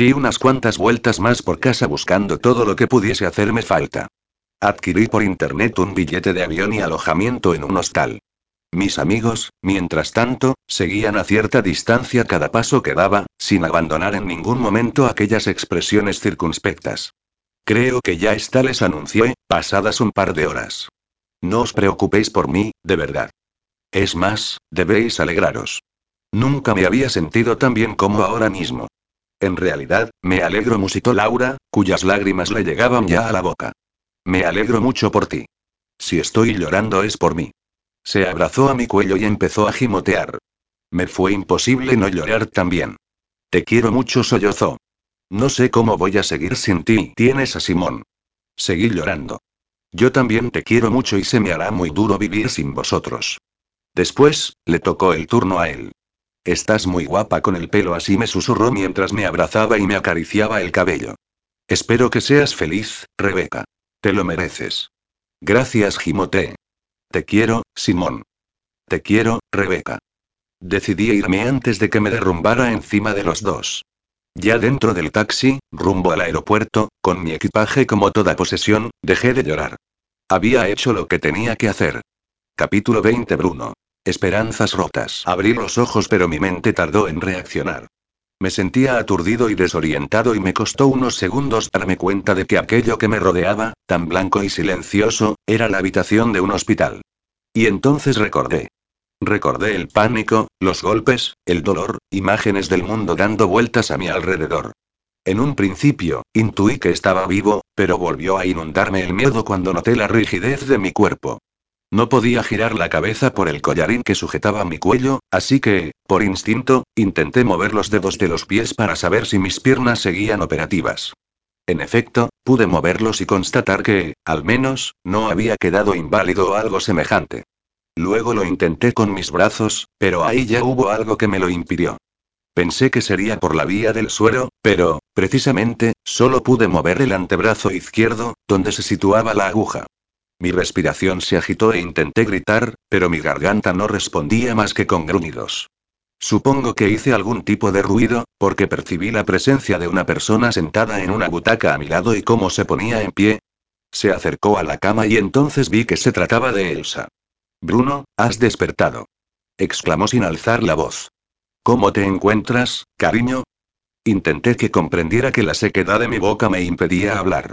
Di unas cuantas vueltas más por casa buscando todo lo que pudiese hacerme falta. Adquirí por internet un billete de avión y alojamiento en un hostal. Mis amigos, mientras tanto, seguían a cierta distancia cada paso que daba, sin abandonar en ningún momento aquellas expresiones circunspectas. Creo que ya está, les anuncié, pasadas un par de horas. No os preocupéis por mí, de verdad. Es más, debéis alegraros. Nunca me había sentido tan bien como ahora mismo. En realidad, me alegro, musitó Laura, cuyas lágrimas le llegaban ya a la boca. Me alegro mucho por ti. Si estoy llorando es por mí. Se abrazó a mi cuello y empezó a gimotear. Me fue imposible no llorar también. Te quiero mucho, sollozó. No sé cómo voy a seguir sin ti. Tienes a Simón. Seguí llorando. Yo también te quiero mucho y se me hará muy duro vivir sin vosotros. Después, le tocó el turno a él. Estás muy guapa con el pelo así, me susurró mientras me abrazaba y me acariciaba el cabello. Espero que seas feliz, Rebeca. Te lo mereces. Gracias, Gimote. Te quiero, Simón. Te quiero, Rebeca. Decidí irme antes de que me derrumbara encima de los dos. Ya dentro del taxi, rumbo al aeropuerto, con mi equipaje como toda posesión, dejé de llorar. Había hecho lo que tenía que hacer. Capítulo 20 Bruno. Esperanzas rotas. Abrí los ojos pero mi mente tardó en reaccionar. Me sentía aturdido y desorientado y me costó unos segundos darme cuenta de que aquello que me rodeaba, tan blanco y silencioso, era la habitación de un hospital. Y entonces recordé. Recordé el pánico, los golpes, el dolor, imágenes del mundo dando vueltas a mi alrededor. En un principio, intuí que estaba vivo, pero volvió a inundarme el miedo cuando noté la rigidez de mi cuerpo. No podía girar la cabeza por el collarín que sujetaba mi cuello, así que, por instinto, intenté mover los dedos de los pies para saber si mis piernas seguían operativas. En efecto, pude moverlos y constatar que, al menos, no había quedado inválido o algo semejante. Luego lo intenté con mis brazos, pero ahí ya hubo algo que me lo impidió. Pensé que sería por la vía del suero, pero, precisamente, solo pude mover el antebrazo izquierdo, donde se situaba la aguja. Mi respiración se agitó e intenté gritar, pero mi garganta no respondía más que con gruñidos. Supongo que hice algún tipo de ruido, porque percibí la presencia de una persona sentada en una butaca a mi lado y cómo se ponía en pie. Se acercó a la cama y entonces vi que se trataba de Elsa. Bruno, has despertado. exclamó sin alzar la voz. ¿Cómo te encuentras, cariño? Intenté que comprendiera que la sequedad de mi boca me impedía hablar.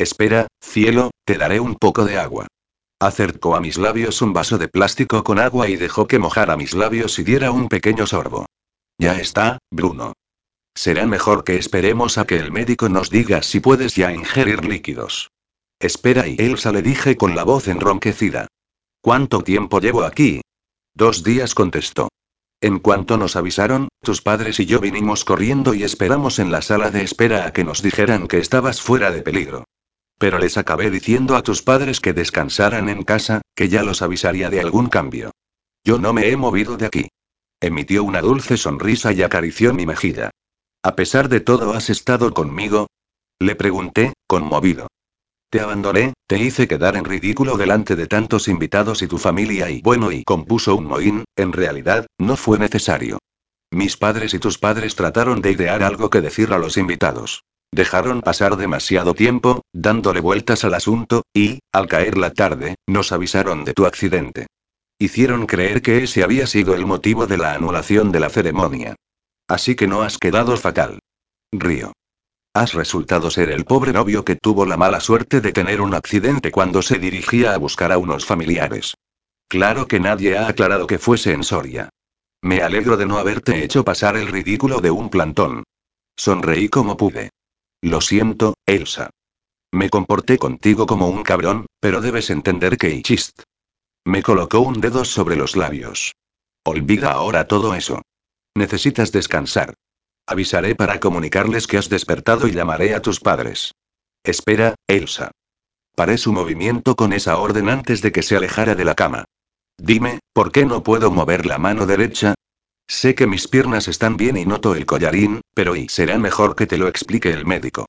Espera, cielo, te daré un poco de agua. Acercó a mis labios un vaso de plástico con agua y dejó que mojara mis labios y diera un pequeño sorbo. Ya está, Bruno. Será mejor que esperemos a que el médico nos diga si puedes ya ingerir líquidos. Espera y Elsa le dije con la voz enronquecida. ¿Cuánto tiempo llevo aquí? Dos días contestó. En cuanto nos avisaron, tus padres y yo vinimos corriendo y esperamos en la sala de espera a que nos dijeran que estabas fuera de peligro. Pero les acabé diciendo a tus padres que descansaran en casa, que ya los avisaría de algún cambio. Yo no me he movido de aquí. Emitió una dulce sonrisa y acarició mi mejilla. A pesar de todo, ¿has estado conmigo? Le pregunté, conmovido. Te abandoné, te hice quedar en ridículo delante de tantos invitados y tu familia y bueno y compuso un mohín, en realidad, no fue necesario. Mis padres y tus padres trataron de idear algo que decir a los invitados. Dejaron pasar demasiado tiempo, dándole vueltas al asunto, y, al caer la tarde, nos avisaron de tu accidente. Hicieron creer que ese había sido el motivo de la anulación de la ceremonia. Así que no has quedado fatal. Río. Has resultado ser el pobre novio que tuvo la mala suerte de tener un accidente cuando se dirigía a buscar a unos familiares. Claro que nadie ha aclarado que fuese en Soria. Me alegro de no haberte hecho pasar el ridículo de un plantón. Sonreí como pude. Lo siento, Elsa. Me comporté contigo como un cabrón, pero debes entender que chist. Me colocó un dedo sobre los labios. Olvida ahora todo eso. Necesitas descansar. Avisaré para comunicarles que has despertado y llamaré a tus padres. Espera, Elsa. Paré su movimiento con esa orden antes de que se alejara de la cama. Dime, ¿por qué no puedo mover la mano derecha? Sé que mis piernas están bien y noto el collarín, pero y será mejor que te lo explique el médico.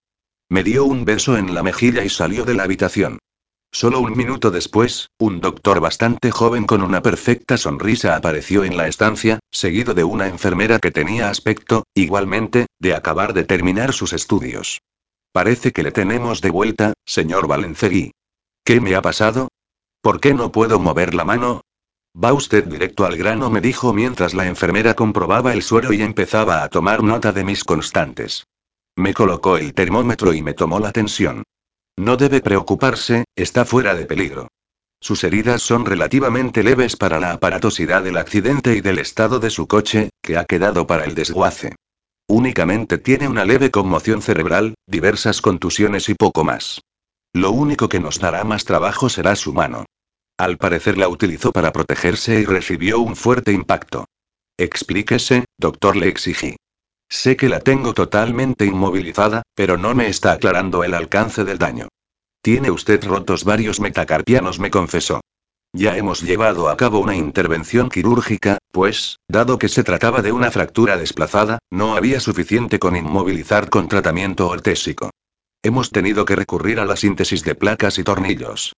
Me dio un beso en la mejilla y salió de la habitación. Solo un minuto después, un doctor bastante joven con una perfecta sonrisa apareció en la estancia, seguido de una enfermera que tenía aspecto, igualmente, de acabar de terminar sus estudios. Parece que le tenemos de vuelta, señor Valencegui. ¿Qué me ha pasado? ¿Por qué no puedo mover la mano? Va usted directo al grano, me dijo mientras la enfermera comprobaba el suero y empezaba a tomar nota de mis constantes. Me colocó el termómetro y me tomó la tensión. No debe preocuparse, está fuera de peligro. Sus heridas son relativamente leves para la aparatosidad del accidente y del estado de su coche, que ha quedado para el desguace. Únicamente tiene una leve conmoción cerebral, diversas contusiones y poco más. Lo único que nos dará más trabajo será su mano. Al parecer la utilizó para protegerse y recibió un fuerte impacto. Explíquese, doctor, le exigí. Sé que la tengo totalmente inmovilizada, pero no me está aclarando el alcance del daño. Tiene usted rotos varios metacarpianos, me confesó. Ya hemos llevado a cabo una intervención quirúrgica, pues, dado que se trataba de una fractura desplazada, no había suficiente con inmovilizar con tratamiento ortésico. Hemos tenido que recurrir a la síntesis de placas y tornillos.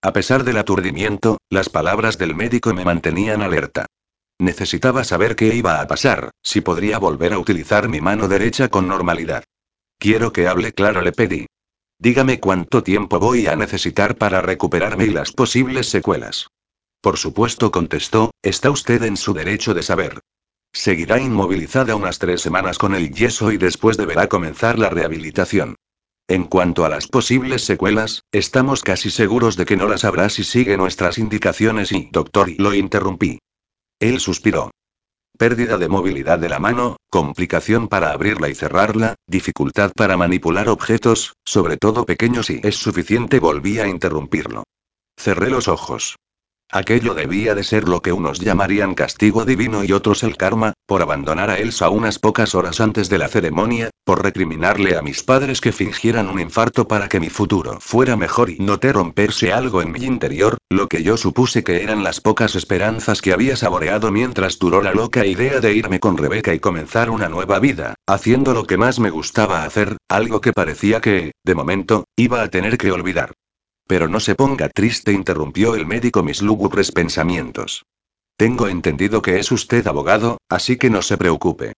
A pesar del aturdimiento, las palabras del médico me mantenían alerta. Necesitaba saber qué iba a pasar, si podría volver a utilizar mi mano derecha con normalidad. Quiero que hable claro, le pedí. Dígame cuánto tiempo voy a necesitar para recuperarme y las posibles secuelas. Por supuesto, contestó, está usted en su derecho de saber. Seguirá inmovilizada unas tres semanas con el yeso y después deberá comenzar la rehabilitación. En cuanto a las posibles secuelas, estamos casi seguros de que no las habrá si sigue nuestras indicaciones y, doctor, lo interrumpí. Él suspiró. Pérdida de movilidad de la mano, complicación para abrirla y cerrarla, dificultad para manipular objetos, sobre todo pequeños y es suficiente, volví a interrumpirlo. Cerré los ojos. Aquello debía de ser lo que unos llamarían castigo divino y otros el karma, por abandonar a Elsa unas pocas horas antes de la ceremonia, por recriminarle a mis padres que fingieran un infarto para que mi futuro fuera mejor y noté romperse algo en mi interior, lo que yo supuse que eran las pocas esperanzas que había saboreado mientras duró la loca idea de irme con Rebeca y comenzar una nueva vida, haciendo lo que más me gustaba hacer, algo que parecía que, de momento, iba a tener que olvidar. Pero no se ponga triste, interrumpió el médico mis lúgubres pensamientos. Tengo entendido que es usted abogado, así que no se preocupe.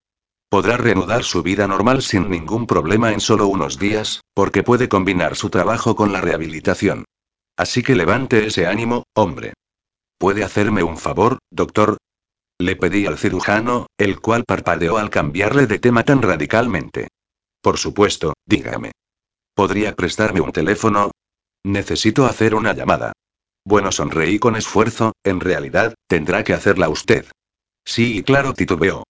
Podrá reanudar su vida normal sin ningún problema en solo unos días, porque puede combinar su trabajo con la rehabilitación. Así que levante ese ánimo, hombre. ¿Puede hacerme un favor, doctor? Le pedí al cirujano, el cual parpadeó al cambiarle de tema tan radicalmente. Por supuesto, dígame. ¿Podría prestarme un teléfono? Necesito hacer una llamada. Bueno, sonreí con esfuerzo, en realidad, tendrá que hacerla usted. Sí, claro, titubeó.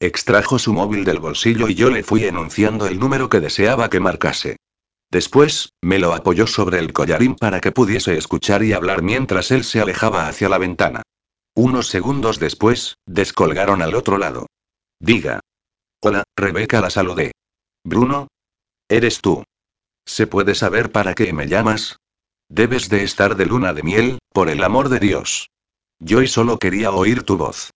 Extrajo su móvil del bolsillo y yo le fui enunciando el número que deseaba que marcase. Después, me lo apoyó sobre el collarín para que pudiese escuchar y hablar mientras él se alejaba hacia la ventana. Unos segundos después, descolgaron al otro lado. Diga. Hola, Rebeca la saludé. Bruno. Eres tú. ¿Se puede saber para qué me llamas? Debes de estar de luna de miel, por el amor de Dios. Yo solo quería oír tu voz.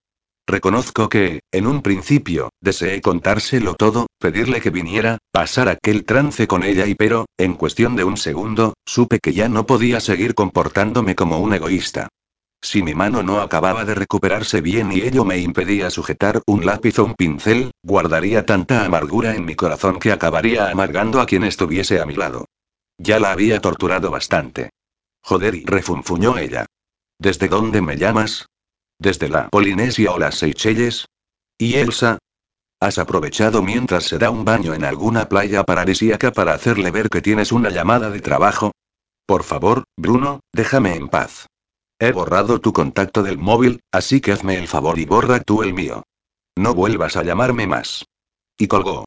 Reconozco que, en un principio, deseé contárselo todo, pedirle que viniera, pasar aquel trance con ella y pero, en cuestión de un segundo, supe que ya no podía seguir comportándome como un egoísta. Si mi mano no acababa de recuperarse bien y ello me impedía sujetar un lápiz o un pincel, guardaría tanta amargura en mi corazón que acabaría amargando a quien estuviese a mi lado. Ya la había torturado bastante. Joder, y refunfuñó ella. ¿Desde dónde me llamas? ¿Desde la Polinesia o las Seychelles? ¿Y Elsa? ¿Has aprovechado mientras se da un baño en alguna playa paradisíaca para hacerle ver que tienes una llamada de trabajo? Por favor, Bruno, déjame en paz. He borrado tu contacto del móvil, así que hazme el favor y borra tú el mío. No vuelvas a llamarme más. Y colgó.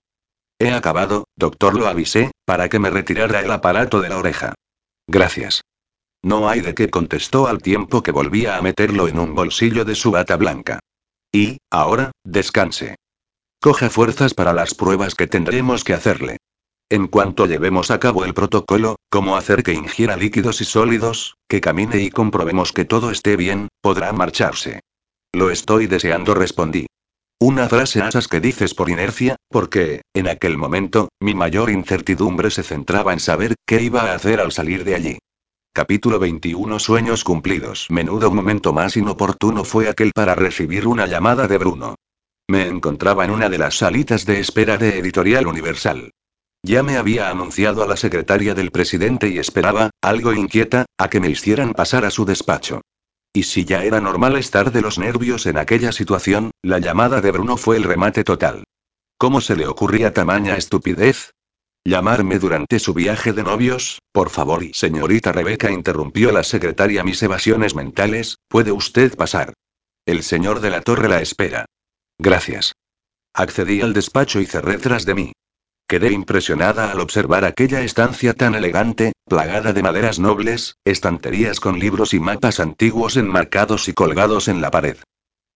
He acabado, doctor, lo avisé, para que me retirara el aparato de la oreja. Gracias. No hay de qué contestó al tiempo que volvía a meterlo en un bolsillo de su bata blanca. Y, ahora, descanse. Coja fuerzas para las pruebas que tendremos que hacerle. En cuanto llevemos a cabo el protocolo, cómo hacer que ingiera líquidos y sólidos, que camine y comprobemos que todo esté bien, podrá marcharse. Lo estoy deseando, respondí. Una frase asas que dices por inercia, porque, en aquel momento, mi mayor incertidumbre se centraba en saber qué iba a hacer al salir de allí. Capítulo 21 Sueños cumplidos. Menudo momento más inoportuno fue aquel para recibir una llamada de Bruno. Me encontraba en una de las salitas de espera de Editorial Universal. Ya me había anunciado a la secretaria del presidente y esperaba, algo inquieta, a que me hicieran pasar a su despacho. Y si ya era normal estar de los nervios en aquella situación, la llamada de Bruno fue el remate total. ¿Cómo se le ocurría tamaña estupidez? Llamarme durante su viaje de novios, por favor. Y señorita Rebeca interrumpió la secretaria mis evasiones mentales, ¿puede usted pasar? El señor de la torre la espera. Gracias. Accedí al despacho y cerré tras de mí. Quedé impresionada al observar aquella estancia tan elegante, plagada de maderas nobles, estanterías con libros y mapas antiguos enmarcados y colgados en la pared.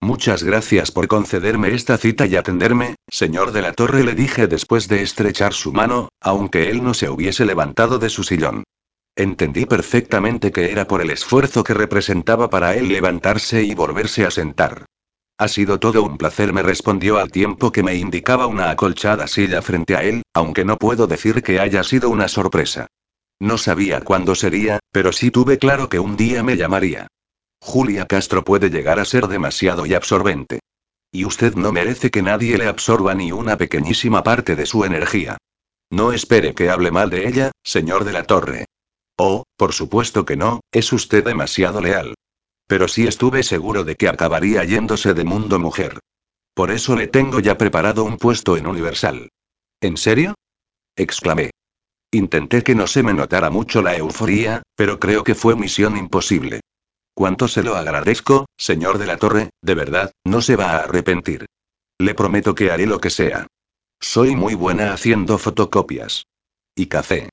Muchas gracias por concederme esta cita y atenderme, señor de la Torre, le dije después de estrechar su mano, aunque él no se hubiese levantado de su sillón. Entendí perfectamente que era por el esfuerzo que representaba para él levantarse y volverse a sentar. Ha sido todo un placer, me respondió al tiempo que me indicaba una acolchada silla frente a él, aunque no puedo decir que haya sido una sorpresa. No sabía cuándo sería, pero sí tuve claro que un día me llamaría. Julia Castro puede llegar a ser demasiado y absorbente. Y usted no merece que nadie le absorba ni una pequeñísima parte de su energía. No espere que hable mal de ella, señor de la Torre. Oh, por supuesto que no, es usted demasiado leal. Pero sí estuve seguro de que acabaría yéndose de mundo mujer. Por eso le tengo ya preparado un puesto en Universal. ¿En serio? exclamé. Intenté que no se me notara mucho la euforía, pero creo que fue misión imposible. Cuánto se lo agradezco, señor de la Torre, de verdad, no se va a arrepentir. Le prometo que haré lo que sea. Soy muy buena haciendo fotocopias. Y café.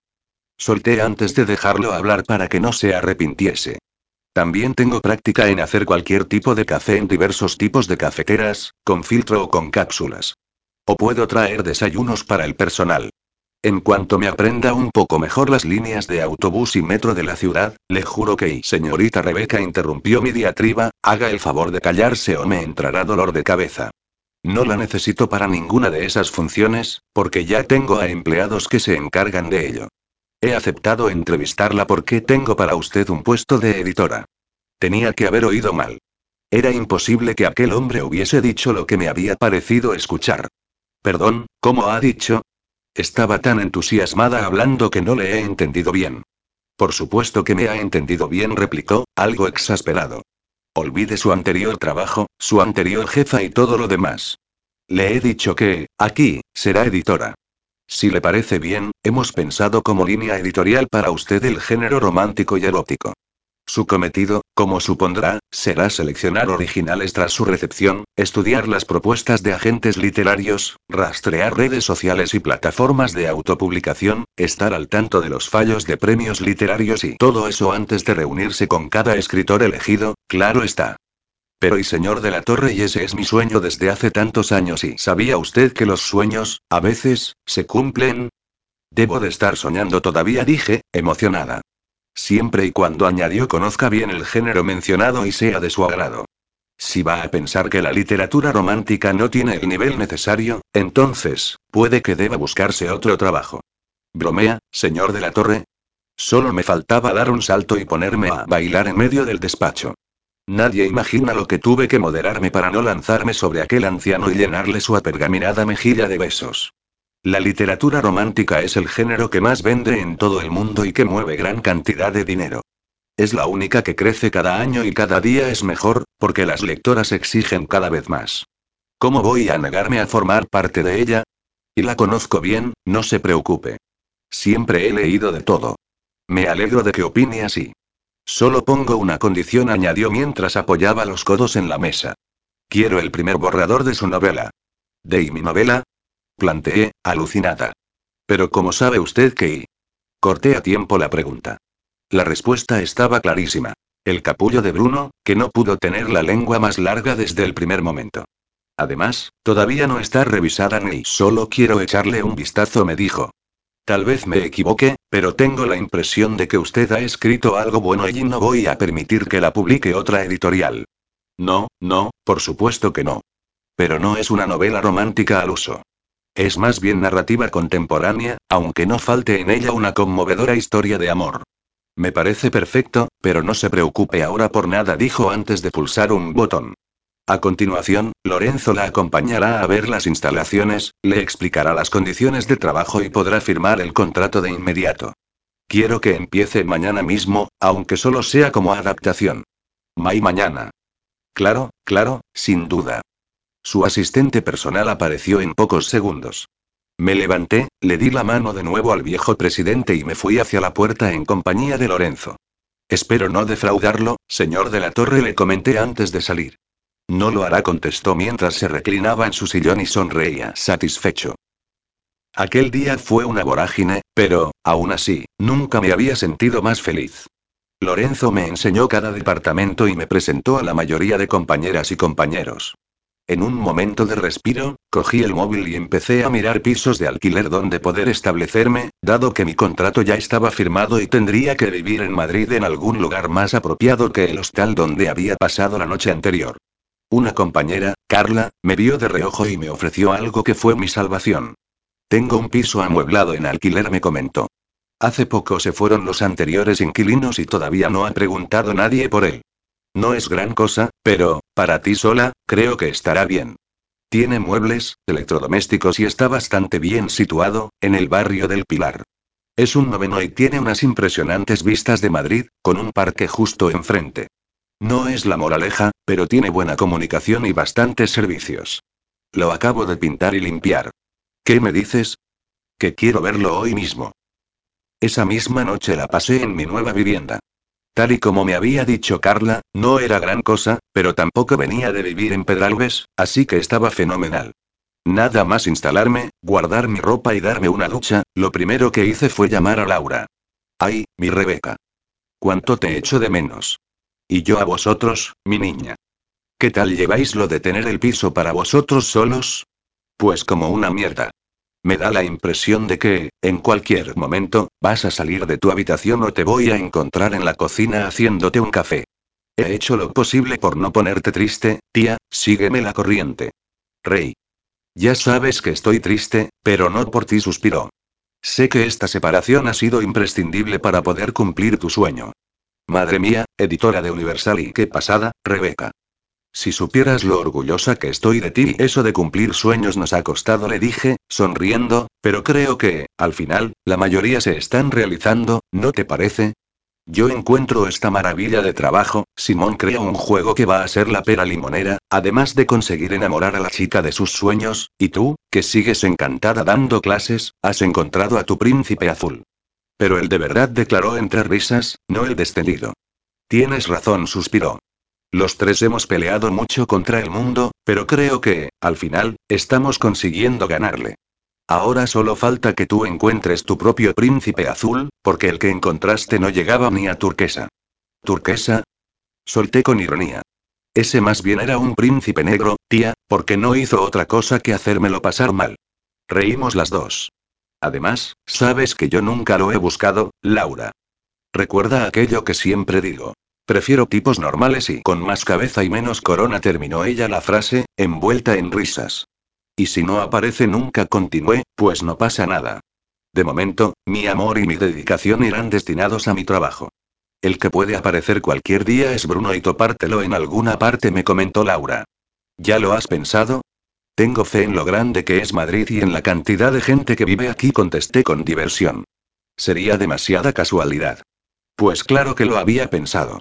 Solté antes de dejarlo hablar para que no se arrepintiese. También tengo práctica en hacer cualquier tipo de café en diversos tipos de cafeteras, con filtro o con cápsulas. O puedo traer desayunos para el personal. En cuanto me aprenda un poco mejor las líneas de autobús y metro de la ciudad, le juro que... Y señorita Rebeca interrumpió mi diatriba, haga el favor de callarse o me entrará dolor de cabeza. No la necesito para ninguna de esas funciones, porque ya tengo a empleados que se encargan de ello. He aceptado entrevistarla porque tengo para usted un puesto de editora. Tenía que haber oído mal. Era imposible que aquel hombre hubiese dicho lo que me había parecido escuchar. Perdón, ¿cómo ha dicho? Estaba tan entusiasmada hablando que no le he entendido bien. Por supuesto que me ha entendido bien, replicó, algo exasperado. Olvide su anterior trabajo, su anterior jefa y todo lo demás. Le he dicho que, aquí, será editora. Si le parece bien, hemos pensado como línea editorial para usted el género romántico y erótico. Su cometido, como supondrá, será seleccionar originales tras su recepción, estudiar las propuestas de agentes literarios, rastrear redes sociales y plataformas de autopublicación, estar al tanto de los fallos de premios literarios y todo eso antes de reunirse con cada escritor elegido, claro está. Pero y señor de la Torre, y ese es mi sueño desde hace tantos años y ¿sabía usted que los sueños, a veces, se cumplen? Debo de estar soñando todavía, dije, emocionada. Siempre y cuando añadió conozca bien el género mencionado y sea de su agrado. Si va a pensar que la literatura romántica no tiene el nivel necesario, entonces, puede que deba buscarse otro trabajo. ¿Bromea, señor de la Torre? Solo me faltaba dar un salto y ponerme a bailar en medio del despacho. Nadie imagina lo que tuve que moderarme para no lanzarme sobre aquel anciano y llenarle su apergaminada mejilla de besos. La literatura romántica es el género que más vende en todo el mundo y que mueve gran cantidad de dinero. Es la única que crece cada año y cada día es mejor, porque las lectoras exigen cada vez más. ¿Cómo voy a negarme a formar parte de ella? Y la conozco bien, no se preocupe. Siempre he leído de todo. Me alegro de que opine así. Solo pongo una condición, añadió mientras apoyaba los codos en la mesa. Quiero el primer borrador de su novela. ¿De mi novela? Planteé, alucinada. Pero ¿cómo sabe usted que... Corté a tiempo la pregunta. La respuesta estaba clarísima. El capullo de Bruno, que no pudo tener la lengua más larga desde el primer momento. Además, todavía no está revisada ni solo quiero echarle un vistazo, me dijo. Tal vez me equivoque, pero tengo la impresión de que usted ha escrito algo bueno y no voy a permitir que la publique otra editorial. No, no, por supuesto que no. Pero no es una novela romántica al uso. Es más bien narrativa contemporánea, aunque no falte en ella una conmovedora historia de amor. Me parece perfecto, pero no se preocupe ahora por nada, dijo antes de pulsar un botón. A continuación, Lorenzo la acompañará a ver las instalaciones, le explicará las condiciones de trabajo y podrá firmar el contrato de inmediato. Quiero que empiece mañana mismo, aunque solo sea como adaptación. May mañana. Claro, claro, sin duda. Su asistente personal apareció en pocos segundos. Me levanté, le di la mano de nuevo al viejo presidente y me fui hacia la puerta en compañía de Lorenzo. Espero no defraudarlo, señor de la Torre, le comenté antes de salir. No lo hará, contestó mientras se reclinaba en su sillón y sonreía satisfecho. Aquel día fue una vorágine, pero, aún así, nunca me había sentido más feliz. Lorenzo me enseñó cada departamento y me presentó a la mayoría de compañeras y compañeros. En un momento de respiro, cogí el móvil y empecé a mirar pisos de alquiler donde poder establecerme, dado que mi contrato ya estaba firmado y tendría que vivir en Madrid en algún lugar más apropiado que el hostal donde había pasado la noche anterior. Una compañera, Carla, me vio de reojo y me ofreció algo que fue mi salvación. Tengo un piso amueblado en alquiler, me comentó. Hace poco se fueron los anteriores inquilinos y todavía no ha preguntado nadie por él. No es gran cosa, pero, para ti sola, creo que estará bien. Tiene muebles, electrodomésticos y está bastante bien situado, en el barrio del Pilar. Es un noveno y tiene unas impresionantes vistas de Madrid, con un parque justo enfrente. No es la moraleja, pero tiene buena comunicación y bastantes servicios. Lo acabo de pintar y limpiar. ¿Qué me dices? Que quiero verlo hoy mismo. Esa misma noche la pasé en mi nueva vivienda. Tal y como me había dicho Carla, no era gran cosa, pero tampoco venía de vivir en Pedralbes, así que estaba fenomenal. Nada más instalarme, guardar mi ropa y darme una ducha, lo primero que hice fue llamar a Laura. Ay, mi Rebeca. ¿Cuánto te echo de menos? Y yo a vosotros, mi niña. ¿Qué tal lleváis lo de tener el piso para vosotros solos? Pues como una mierda. Me da la impresión de que, en cualquier momento, vas a salir de tu habitación o te voy a encontrar en la cocina haciéndote un café. He hecho lo posible por no ponerte triste, tía, sígueme la corriente. Rey. Ya sabes que estoy triste, pero no por ti suspiró. Sé que esta separación ha sido imprescindible para poder cumplir tu sueño. Madre mía, editora de Universal y qué pasada, Rebeca. Si supieras lo orgullosa que estoy de ti, eso de cumplir sueños nos ha costado, le dije, sonriendo, pero creo que, al final, la mayoría se están realizando, ¿no te parece? Yo encuentro esta maravilla de trabajo, Simón crea un juego que va a ser la pera limonera, además de conseguir enamorar a la chica de sus sueños, y tú, que sigues encantada dando clases, has encontrado a tu príncipe azul. Pero el de verdad declaró entre risas, no el descendido. Tienes razón, suspiró. Los tres hemos peleado mucho contra el mundo, pero creo que, al final, estamos consiguiendo ganarle. Ahora solo falta que tú encuentres tu propio príncipe azul, porque el que encontraste no llegaba ni a turquesa. ¿Turquesa? Solté con ironía. Ese más bien era un príncipe negro, tía, porque no hizo otra cosa que hacérmelo pasar mal. Reímos las dos. Además, sabes que yo nunca lo he buscado, Laura. Recuerda aquello que siempre digo. Prefiero tipos normales y con más cabeza y menos corona, terminó ella la frase, envuelta en risas. Y si no aparece nunca, continué, pues no pasa nada. De momento, mi amor y mi dedicación irán destinados a mi trabajo. El que puede aparecer cualquier día es Bruno y topártelo en alguna parte, me comentó Laura. ¿Ya lo has pensado? Tengo fe en lo grande que es Madrid y en la cantidad de gente que vive aquí, contesté con diversión. Sería demasiada casualidad. Pues claro que lo había pensado.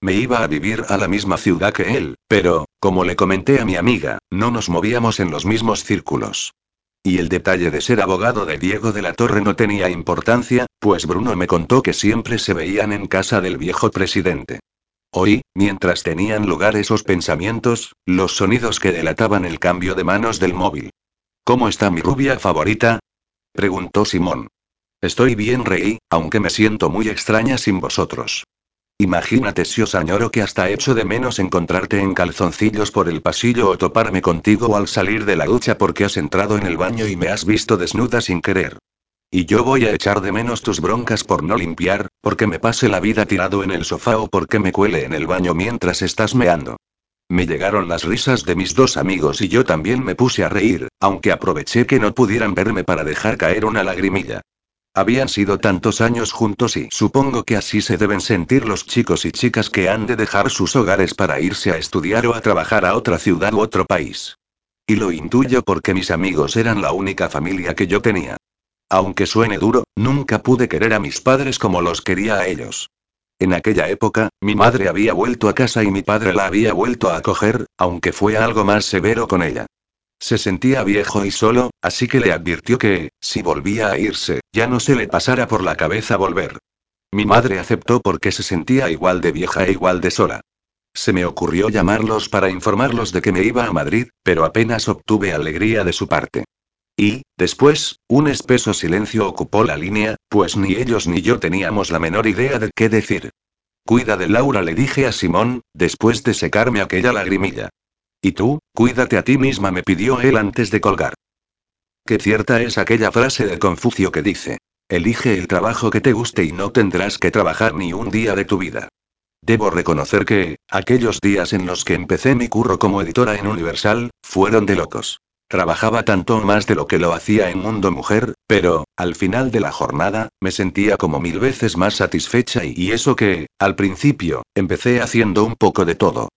Me iba a vivir a la misma ciudad que él, pero, como le comenté a mi amiga, no nos movíamos en los mismos círculos. Y el detalle de ser abogado de Diego de la Torre no tenía importancia, pues Bruno me contó que siempre se veían en casa del viejo presidente. Hoy, mientras tenían lugar esos pensamientos, los sonidos que delataban el cambio de manos del móvil. ¿Cómo está mi rubia favorita? preguntó Simón. Estoy bien, reí, aunque me siento muy extraña sin vosotros. Imagínate si os añoro que hasta echo de menos encontrarte en calzoncillos por el pasillo o toparme contigo al salir de la ducha porque has entrado en el baño y me has visto desnuda sin querer. Y yo voy a echar de menos tus broncas por no limpiar, porque me pase la vida tirado en el sofá o porque me cuele en el baño mientras estás meando. Me llegaron las risas de mis dos amigos y yo también me puse a reír, aunque aproveché que no pudieran verme para dejar caer una lagrimilla. Habían sido tantos años juntos y supongo que así se deben sentir los chicos y chicas que han de dejar sus hogares para irse a estudiar o a trabajar a otra ciudad u otro país. Y lo intuyo porque mis amigos eran la única familia que yo tenía. Aunque suene duro, nunca pude querer a mis padres como los quería a ellos. En aquella época, mi madre había vuelto a casa y mi padre la había vuelto a acoger, aunque fue algo más severo con ella. Se sentía viejo y solo, así que le advirtió que, si volvía a irse, ya no se le pasara por la cabeza volver. Mi madre aceptó porque se sentía igual de vieja e igual de sola. Se me ocurrió llamarlos para informarlos de que me iba a Madrid, pero apenas obtuve alegría de su parte. Y, después, un espeso silencio ocupó la línea, pues ni ellos ni yo teníamos la menor idea de qué decir. Cuida de Laura, le dije a Simón, después de secarme aquella lagrimilla. Y tú, cuídate a ti misma, me pidió él antes de colgar. Qué cierta es aquella frase de Confucio que dice, elige el trabajo que te guste y no tendrás que trabajar ni un día de tu vida. Debo reconocer que, aquellos días en los que empecé mi curro como editora en Universal, fueron de locos. Trabajaba tanto más de lo que lo hacía en Mundo Mujer, pero, al final de la jornada, me sentía como mil veces más satisfecha y, eso que, al principio, empecé haciendo un poco de todo.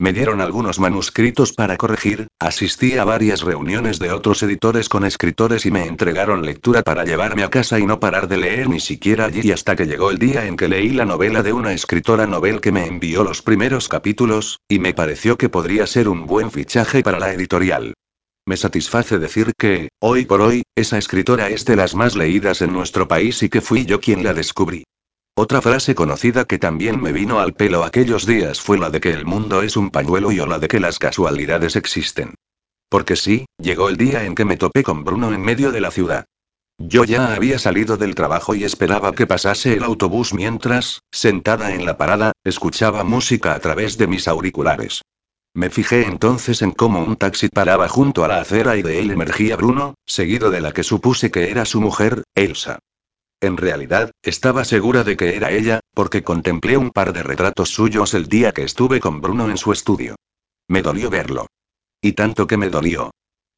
Me dieron algunos manuscritos para corregir, asistí a varias reuniones de otros editores con escritores y me entregaron lectura para llevarme a casa y no parar de leer ni siquiera allí hasta que llegó el día en que leí la novela de una escritora novel que me envió los primeros capítulos, y me pareció que podría ser un buen fichaje para la editorial. Me satisface decir que, hoy por hoy, esa escritora es de las más leídas en nuestro país y que fui yo quien la descubrí. Otra frase conocida que también me vino al pelo aquellos días fue la de que el mundo es un pañuelo y o la de que las casualidades existen. Porque sí, llegó el día en que me topé con Bruno en medio de la ciudad. Yo ya había salido del trabajo y esperaba que pasase el autobús mientras, sentada en la parada, escuchaba música a través de mis auriculares. Me fijé entonces en cómo un taxi paraba junto a la acera y de él emergía Bruno, seguido de la que supuse que era su mujer, Elsa. En realidad, estaba segura de que era ella, porque contemplé un par de retratos suyos el día que estuve con Bruno en su estudio. Me dolió verlo. Y tanto que me dolió.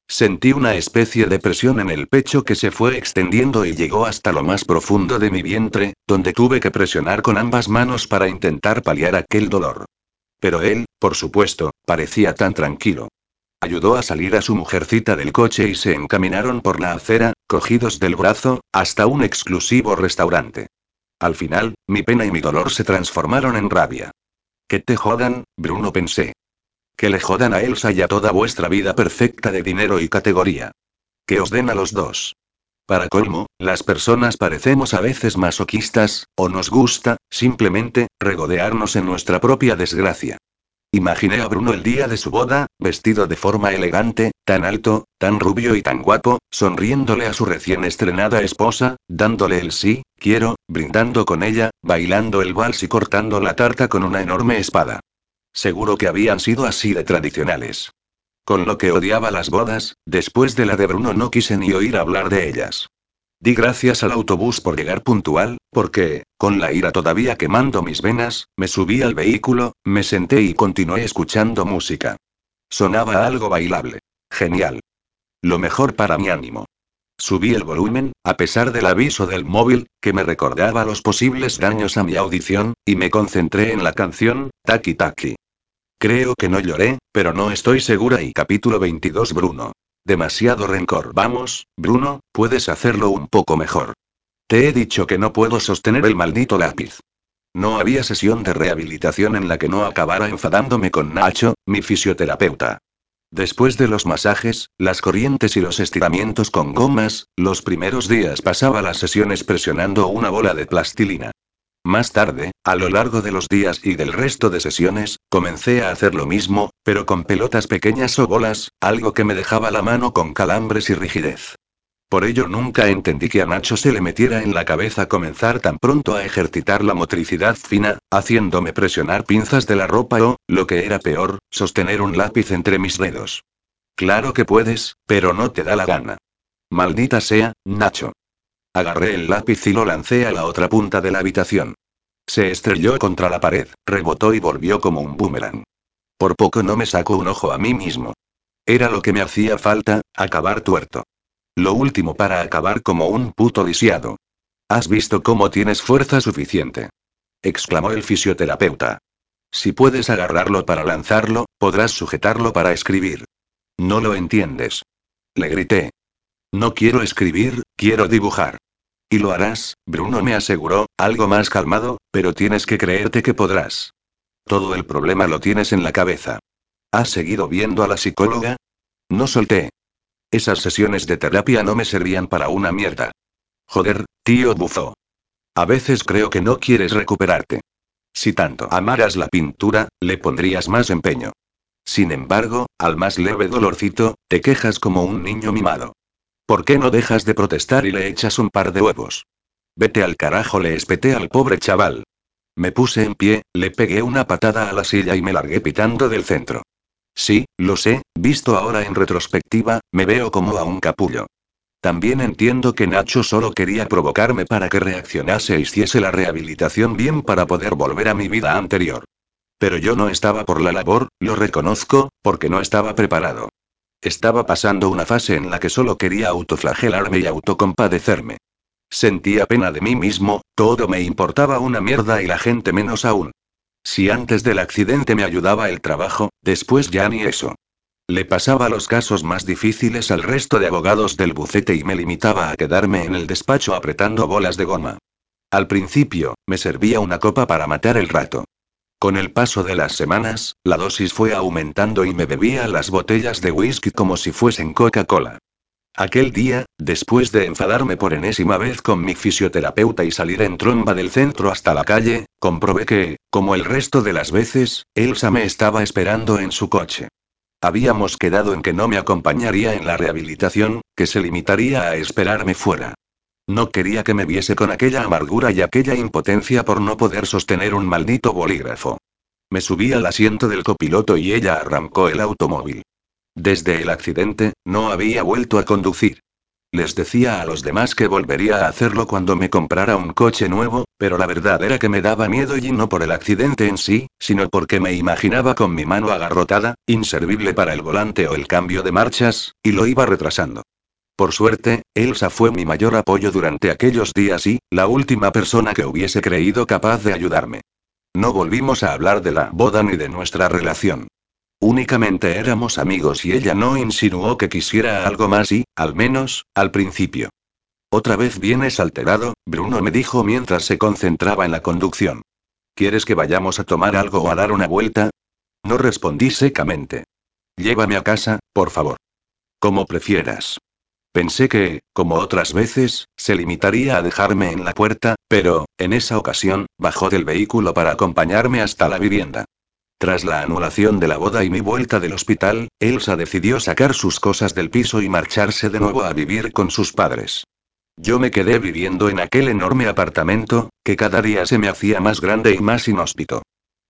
Sentí una especie de presión en el pecho que se fue extendiendo y llegó hasta lo más profundo de mi vientre, donde tuve que presionar con ambas manos para intentar paliar aquel dolor. Pero él, por supuesto, parecía tan tranquilo. Ayudó a salir a su mujercita del coche y se encaminaron por la acera, cogidos del brazo, hasta un exclusivo restaurante. Al final, mi pena y mi dolor se transformaron en rabia. Que te jodan, Bruno pensé. Que le jodan a Elsa y a toda vuestra vida perfecta de dinero y categoría. Que os den a los dos. Para colmo, las personas parecemos a veces masoquistas, o nos gusta, simplemente, regodearnos en nuestra propia desgracia. Imaginé a Bruno el día de su boda, vestido de forma elegante, tan alto, tan rubio y tan guapo, sonriéndole a su recién estrenada esposa, dándole el sí, quiero, brindando con ella, bailando el vals y cortando la tarta con una enorme espada. Seguro que habían sido así de tradicionales. Con lo que odiaba las bodas, después de la de Bruno no quise ni oír hablar de ellas. Di gracias al autobús por llegar puntual, porque, con la ira todavía quemando mis venas, me subí al vehículo, me senté y continué escuchando música. Sonaba algo bailable. Genial. Lo mejor para mi ánimo. Subí el volumen, a pesar del aviso del móvil, que me recordaba los posibles daños a mi audición, y me concentré en la canción, Taki Taki. Creo que no lloré, pero no estoy segura y capítulo 22 Bruno. Demasiado rencor. Vamos, Bruno, puedes hacerlo un poco mejor. Te he dicho que no puedo sostener el maldito lápiz. No había sesión de rehabilitación en la que no acabara enfadándome con Nacho, mi fisioterapeuta. Después de los masajes, las corrientes y los estiramientos con gomas, los primeros días pasaba las sesiones presionando una bola de plastilina. Más tarde, a lo largo de los días y del resto de sesiones, comencé a hacer lo mismo, pero con pelotas pequeñas o bolas, algo que me dejaba la mano con calambres y rigidez. Por ello nunca entendí que a Nacho se le metiera en la cabeza comenzar tan pronto a ejercitar la motricidad fina, haciéndome presionar pinzas de la ropa o, lo que era peor, sostener un lápiz entre mis dedos. Claro que puedes, pero no te da la gana. Maldita sea, Nacho. Agarré el lápiz y lo lancé a la otra punta de la habitación. Se estrelló contra la pared, rebotó y volvió como un boomerang. Por poco no me saco un ojo a mí mismo. Era lo que me hacía falta, acabar tuerto. Lo último para acabar como un puto lisiado. Has visto cómo tienes fuerza suficiente. exclamó el fisioterapeuta. Si puedes agarrarlo para lanzarlo, podrás sujetarlo para escribir. No lo entiendes. Le grité. No quiero escribir, quiero dibujar. Y lo harás, Bruno me aseguró, algo más calmado, pero tienes que creerte que podrás. Todo el problema lo tienes en la cabeza. ¿Has seguido viendo a la psicóloga? No solté. Esas sesiones de terapia no me servían para una mierda. Joder, tío bufó. A veces creo que no quieres recuperarte. Si tanto amaras la pintura, le pondrías más empeño. Sin embargo, al más leve dolorcito, te quejas como un niño mimado. ¿Por qué no dejas de protestar y le echas un par de huevos? Vete al carajo, le espeté al pobre chaval. Me puse en pie, le pegué una patada a la silla y me largué pitando del centro. Sí, lo sé, visto ahora en retrospectiva, me veo como a un capullo. También entiendo que Nacho solo quería provocarme para que reaccionase e hiciese la rehabilitación bien para poder volver a mi vida anterior. Pero yo no estaba por la labor, lo reconozco, porque no estaba preparado. Estaba pasando una fase en la que solo quería autoflagelarme y autocompadecerme. Sentía pena de mí mismo, todo me importaba una mierda y la gente menos aún. Si antes del accidente me ayudaba el trabajo, después ya ni eso. Le pasaba los casos más difíciles al resto de abogados del bucete y me limitaba a quedarme en el despacho apretando bolas de goma. Al principio, me servía una copa para matar el rato. Con el paso de las semanas, la dosis fue aumentando y me bebía las botellas de whisky como si fuesen Coca-Cola. Aquel día, después de enfadarme por enésima vez con mi fisioterapeuta y salir en tromba del centro hasta la calle, comprobé que, como el resto de las veces, Elsa me estaba esperando en su coche. Habíamos quedado en que no me acompañaría en la rehabilitación, que se limitaría a esperarme fuera. No quería que me viese con aquella amargura y aquella impotencia por no poder sostener un maldito bolígrafo. Me subí al asiento del copiloto y ella arrancó el automóvil. Desde el accidente, no había vuelto a conducir. Les decía a los demás que volvería a hacerlo cuando me comprara un coche nuevo, pero la verdad era que me daba miedo y no por el accidente en sí, sino porque me imaginaba con mi mano agarrotada, inservible para el volante o el cambio de marchas, y lo iba retrasando. Por suerte, Elsa fue mi mayor apoyo durante aquellos días y, la última persona que hubiese creído capaz de ayudarme. No volvimos a hablar de la boda ni de nuestra relación. Únicamente éramos amigos y ella no insinuó que quisiera algo más y, al menos, al principio. Otra vez vienes alterado, Bruno me dijo mientras se concentraba en la conducción. ¿Quieres que vayamos a tomar algo o a dar una vuelta? No respondí secamente. Llévame a casa, por favor. Como prefieras. Pensé que, como otras veces, se limitaría a dejarme en la puerta, pero, en esa ocasión, bajó del vehículo para acompañarme hasta la vivienda. Tras la anulación de la boda y mi vuelta del hospital, Elsa decidió sacar sus cosas del piso y marcharse de nuevo a vivir con sus padres. Yo me quedé viviendo en aquel enorme apartamento, que cada día se me hacía más grande y más inhóspito.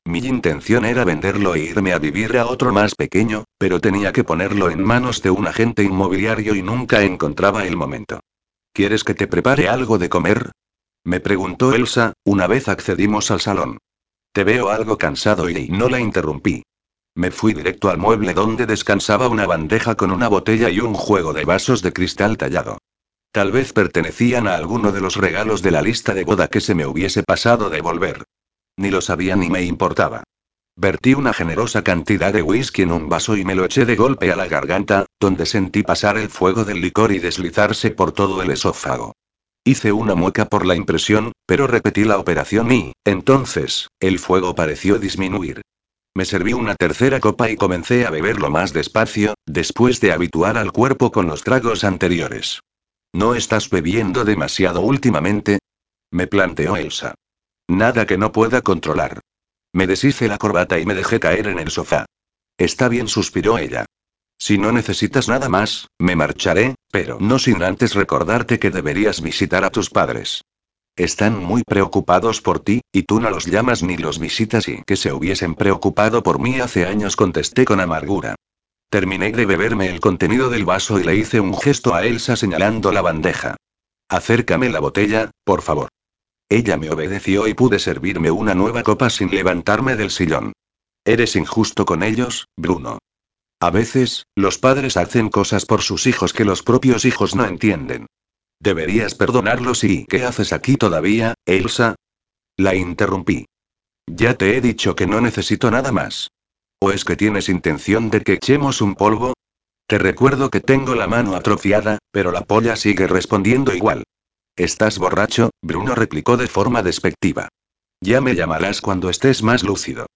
Mi intención era venderlo e irme a vivir a otro más pequeño, pero tenía que ponerlo en manos de un agente inmobiliario y nunca encontraba el momento. ¿Quieres que te prepare algo de comer? Me preguntó Elsa, una vez accedimos al salón. Te veo algo cansado y no la interrumpí. Me fui directo al mueble donde descansaba una bandeja con una botella y un juego de vasos de cristal tallado. Tal vez pertenecían a alguno de los regalos de la lista de boda que se me hubiese pasado devolver. Ni lo sabía ni me importaba. Vertí una generosa cantidad de whisky en un vaso y me lo eché de golpe a la garganta, donde sentí pasar el fuego del licor y deslizarse por todo el esófago. Hice una mueca por la impresión, pero repetí la operación y, entonces, el fuego pareció disminuir. Me serví una tercera copa y comencé a beberlo más despacio, después de habituar al cuerpo con los tragos anteriores. ¿No estás bebiendo demasiado últimamente? Me planteó Elsa. Nada que no pueda controlar. Me deshice la corbata y me dejé caer en el sofá. Está bien, suspiró ella. Si no necesitas nada más, me marcharé, pero no sin antes recordarte que deberías visitar a tus padres. Están muy preocupados por ti, y tú no los llamas ni los visitas y que se hubiesen preocupado por mí hace años contesté con amargura. Terminé de beberme el contenido del vaso y le hice un gesto a Elsa señalando la bandeja. Acércame la botella, por favor. Ella me obedeció y pude servirme una nueva copa sin levantarme del sillón. Eres injusto con ellos, Bruno. A veces, los padres hacen cosas por sus hijos que los propios hijos no entienden. Deberías perdonarlos y ¿qué haces aquí todavía, Elsa? La interrumpí. Ya te he dicho que no necesito nada más. ¿O es que tienes intención de que echemos un polvo? Te recuerdo que tengo la mano atrofiada, pero la polla sigue respondiendo igual. ¿Estás borracho? Bruno replicó de forma despectiva. Ya me llamarás cuando estés más lúcido.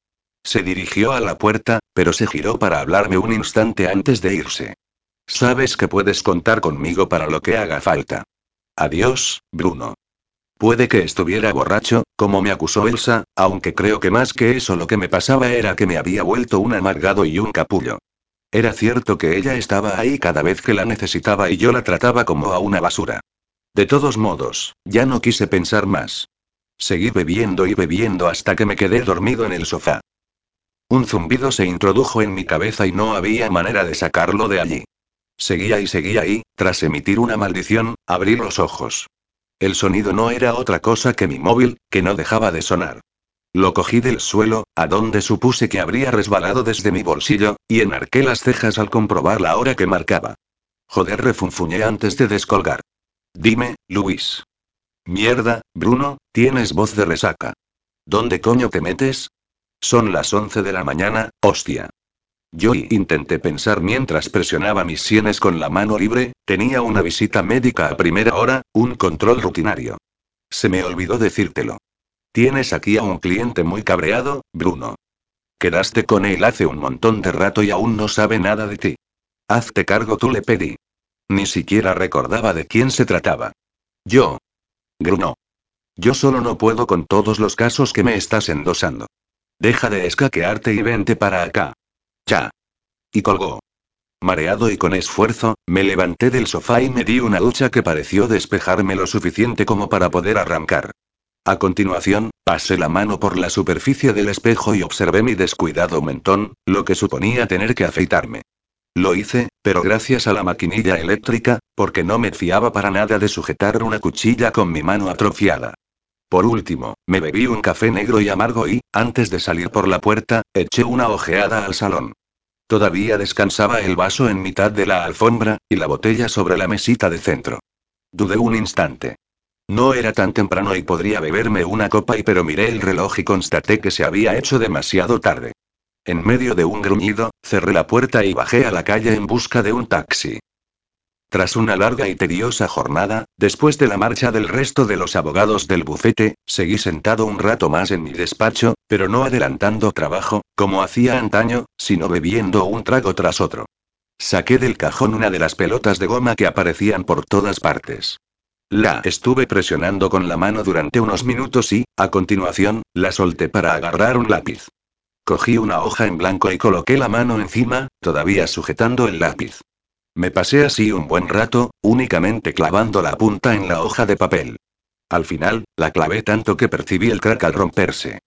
Se dirigió a la puerta, pero se giró para hablarme un instante antes de irse. Sabes que puedes contar conmigo para lo que haga falta. Adiós, Bruno. Puede que estuviera borracho, como me acusó Elsa, aunque creo que más que eso lo que me pasaba era que me había vuelto un amargado y un capullo. Era cierto que ella estaba ahí cada vez que la necesitaba y yo la trataba como a una basura. De todos modos, ya no quise pensar más. Seguí bebiendo y bebiendo hasta que me quedé dormido en el sofá. Un zumbido se introdujo en mi cabeza y no había manera de sacarlo de allí. Seguía y seguía y, tras emitir una maldición, abrí los ojos. El sonido no era otra cosa que mi móvil, que no dejaba de sonar. Lo cogí del suelo, a donde supuse que habría resbalado desde mi bolsillo, y enarqué las cejas al comprobar la hora que marcaba. Joder, refunfuñé antes de descolgar. Dime, Luis. Mierda, Bruno, tienes voz de resaca. ¿Dónde coño te metes? Son las 11 de la mañana, hostia. Yo intenté pensar mientras presionaba mis sienes con la mano libre, tenía una visita médica a primera hora, un control rutinario. Se me olvidó decírtelo. Tienes aquí a un cliente muy cabreado, Bruno. Quedaste con él hace un montón de rato y aún no sabe nada de ti. Hazte cargo, tú le pedí. Ni siquiera recordaba de quién se trataba. Yo. Bruno. Yo solo no puedo con todos los casos que me estás endosando. Deja de escaquearte y vente para acá. Ya. Y colgó. Mareado y con esfuerzo, me levanté del sofá y me di una ducha que pareció despejarme lo suficiente como para poder arrancar. A continuación, pasé la mano por la superficie del espejo y observé mi descuidado mentón, lo que suponía tener que afeitarme. Lo hice, pero gracias a la maquinilla eléctrica, porque no me fiaba para nada de sujetar una cuchilla con mi mano atrofiada. Por último, me bebí un café negro y amargo y, antes de salir por la puerta, eché una ojeada al salón. Todavía descansaba el vaso en mitad de la alfombra, y la botella sobre la mesita de centro. Dudé un instante. No era tan temprano y podría beberme una copa y pero miré el reloj y constaté que se había hecho demasiado tarde. En medio de un gruñido, cerré la puerta y bajé a la calle en busca de un taxi. Tras una larga y tediosa jornada, después de la marcha del resto de los abogados del bufete, seguí sentado un rato más en mi despacho, pero no adelantando trabajo, como hacía antaño, sino bebiendo un trago tras otro. Saqué del cajón una de las pelotas de goma que aparecían por todas partes. La estuve presionando con la mano durante unos minutos y, a continuación, la solté para agarrar un lápiz. Cogí una hoja en blanco y coloqué la mano encima, todavía sujetando el lápiz. Me pasé así un buen rato, únicamente clavando la punta en la hoja de papel. Al final, la clavé tanto que percibí el crack al romperse.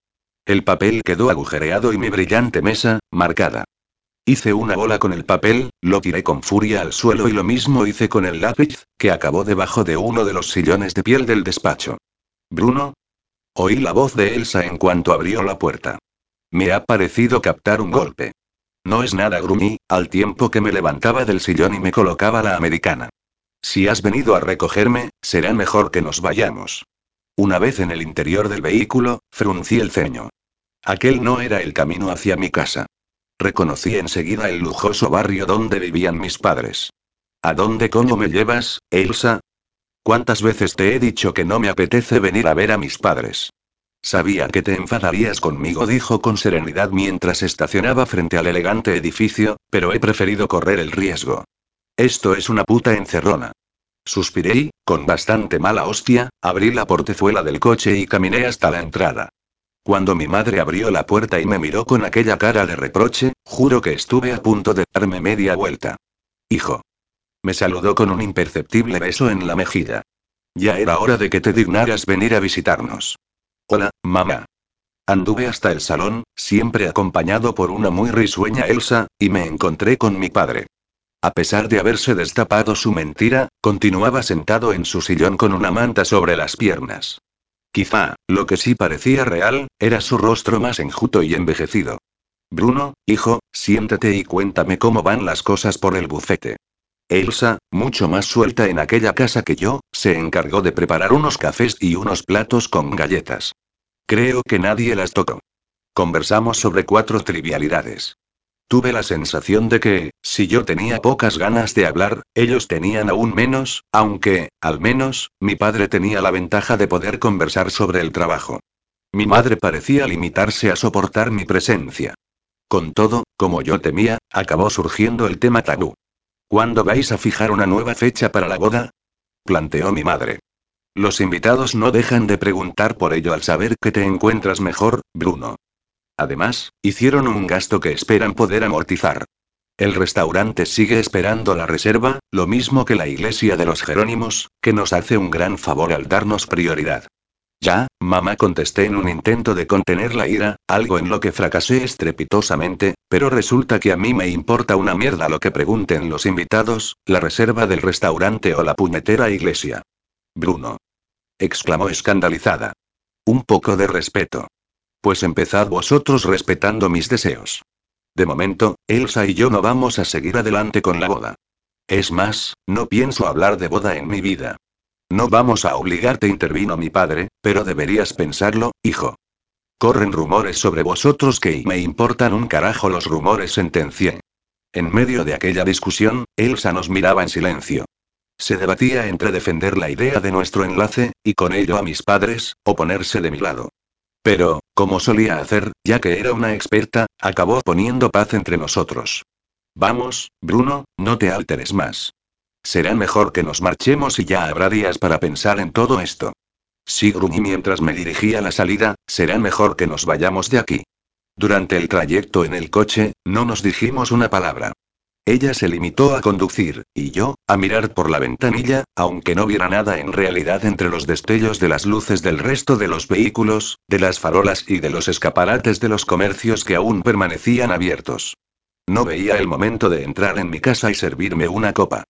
El papel quedó agujereado y mi brillante mesa, marcada. Hice una bola con el papel, lo tiré con furia al suelo y lo mismo hice con el lápiz, que acabó debajo de uno de los sillones de piel del despacho. Bruno. Oí la voz de Elsa en cuanto abrió la puerta. Me ha parecido captar un golpe. No es nada, grumí, al tiempo que me levantaba del sillón y me colocaba la americana. Si has venido a recogerme, será mejor que nos vayamos. Una vez en el interior del vehículo, fruncí el ceño. Aquel no era el camino hacia mi casa. Reconocí enseguida el lujoso barrio donde vivían mis padres. ¿A dónde coño me llevas, Elsa? ¿Cuántas veces te he dicho que no me apetece venir a ver a mis padres? Sabía que te enfadarías conmigo, dijo con serenidad mientras estacionaba frente al elegante edificio, pero he preferido correr el riesgo. Esto es una puta encerrona. Suspiré y, con bastante mala hostia, abrí la portezuela del coche y caminé hasta la entrada. Cuando mi madre abrió la puerta y me miró con aquella cara de reproche, juro que estuve a punto de darme media vuelta. Hijo. Me saludó con un imperceptible beso en la mejilla. Ya era hora de que te dignaras venir a visitarnos. Hola, mamá. Anduve hasta el salón, siempre acompañado por una muy risueña Elsa, y me encontré con mi padre. A pesar de haberse destapado su mentira, continuaba sentado en su sillón con una manta sobre las piernas. Quizá, lo que sí parecía real, era su rostro más enjuto y envejecido. Bruno, hijo, siéntate y cuéntame cómo van las cosas por el bufete. Elsa, mucho más suelta en aquella casa que yo, se encargó de preparar unos cafés y unos platos con galletas. Creo que nadie las tocó. Conversamos sobre cuatro trivialidades. Tuve la sensación de que, si yo tenía pocas ganas de hablar, ellos tenían aún menos, aunque, al menos, mi padre tenía la ventaja de poder conversar sobre el trabajo. Mi madre parecía limitarse a soportar mi presencia. Con todo, como yo temía, acabó surgiendo el tema tabú. ¿Cuándo vais a fijar una nueva fecha para la boda? planteó mi madre. Los invitados no dejan de preguntar por ello al saber que te encuentras mejor, Bruno. Además, hicieron un gasto que esperan poder amortizar. El restaurante sigue esperando la reserva, lo mismo que la iglesia de los Jerónimos, que nos hace un gran favor al darnos prioridad. Ya, mamá contesté en un intento de contener la ira, algo en lo que fracasé estrepitosamente, pero resulta que a mí me importa una mierda lo que pregunten los invitados, la reserva del restaurante o la puñetera iglesia. Bruno. exclamó escandalizada. Un poco de respeto. Pues empezad vosotros respetando mis deseos. De momento, Elsa y yo no vamos a seguir adelante con la boda. Es más, no pienso hablar de boda en mi vida. No vamos a obligarte, intervino mi padre, pero deberías pensarlo, hijo. Corren rumores sobre vosotros que me importan un carajo los rumores, sentencié. En medio de aquella discusión, Elsa nos miraba en silencio. Se debatía entre defender la idea de nuestro enlace, y con ello a mis padres, o ponerse de mi lado. Pero, como solía hacer, ya que era una experta, acabó poniendo paz entre nosotros. Vamos, Bruno, no te alteres más. Será mejor que nos marchemos y ya habrá días para pensar en todo esto. Sí, gruñí mientras me dirigía a la salida, será mejor que nos vayamos de aquí. Durante el trayecto en el coche, no nos dijimos una palabra. Ella se limitó a conducir, y yo, a mirar por la ventanilla, aunque no viera nada en realidad entre los destellos de las luces del resto de los vehículos, de las farolas y de los escaparates de los comercios que aún permanecían abiertos. No veía el momento de entrar en mi casa y servirme una copa.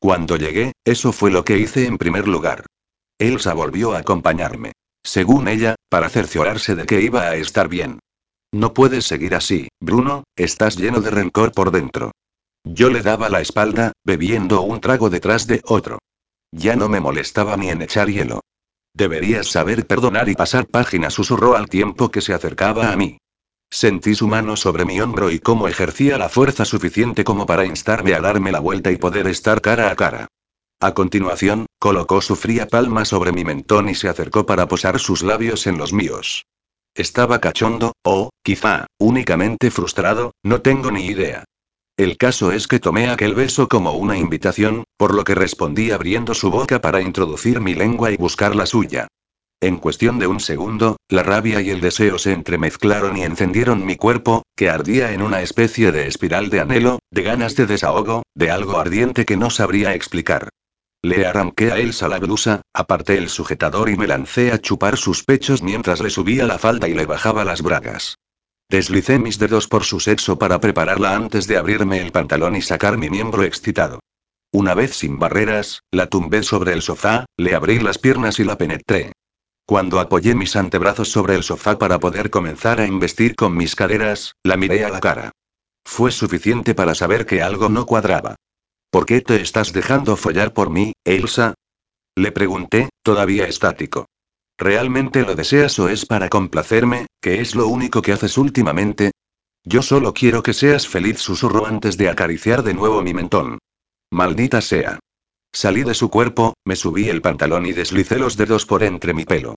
Cuando llegué, eso fue lo que hice en primer lugar. Elsa volvió a acompañarme. Según ella, para cerciorarse de que iba a estar bien. No puedes seguir así, Bruno, estás lleno de rencor por dentro. Yo le daba la espalda, bebiendo un trago detrás de otro. Ya no me molestaba ni en echar hielo. Deberías saber perdonar y pasar página, susurró al tiempo que se acercaba a mí. Sentí su mano sobre mi hombro y cómo ejercía la fuerza suficiente como para instarme a darme la vuelta y poder estar cara a cara. A continuación, colocó su fría palma sobre mi mentón y se acercó para posar sus labios en los míos. Estaba cachondo, o, quizá, únicamente frustrado, no tengo ni idea. El caso es que tomé aquel beso como una invitación, por lo que respondí abriendo su boca para introducir mi lengua y buscar la suya. En cuestión de un segundo, la rabia y el deseo se entremezclaron y encendieron mi cuerpo, que ardía en una especie de espiral de anhelo, de ganas de desahogo, de algo ardiente que no sabría explicar. Le arranqué a Elsa la blusa, aparté el sujetador y me lancé a chupar sus pechos mientras le subía la falda y le bajaba las bragas. Deslicé mis dedos por su sexo para prepararla antes de abrirme el pantalón y sacar mi miembro excitado. Una vez sin barreras, la tumbé sobre el sofá, le abrí las piernas y la penetré. Cuando apoyé mis antebrazos sobre el sofá para poder comenzar a investir con mis caderas, la miré a la cara. Fue suficiente para saber que algo no cuadraba. ¿Por qué te estás dejando follar por mí, Elsa? Le pregunté, todavía estático. ¿Realmente lo deseas o es para complacerme, que es lo único que haces últimamente? Yo solo quiero que seas feliz, susurró antes de acariciar de nuevo mi mentón. Maldita sea. Salí de su cuerpo, me subí el pantalón y deslicé los dedos por entre mi pelo.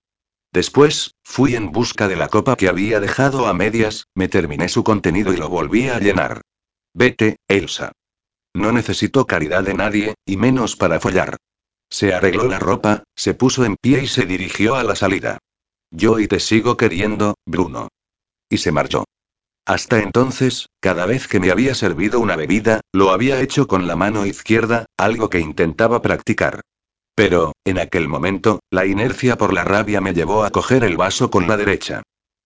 Después, fui en busca de la copa que había dejado a medias, me terminé su contenido y lo volví a llenar. Vete, Elsa. No necesito caridad de nadie, y menos para follar. Se arregló la ropa, se puso en pie y se dirigió a la salida. Yo y te sigo queriendo, Bruno. Y se marchó. Hasta entonces, cada vez que me había servido una bebida, lo había hecho con la mano izquierda, algo que intentaba practicar. Pero, en aquel momento, la inercia por la rabia me llevó a coger el vaso con la derecha.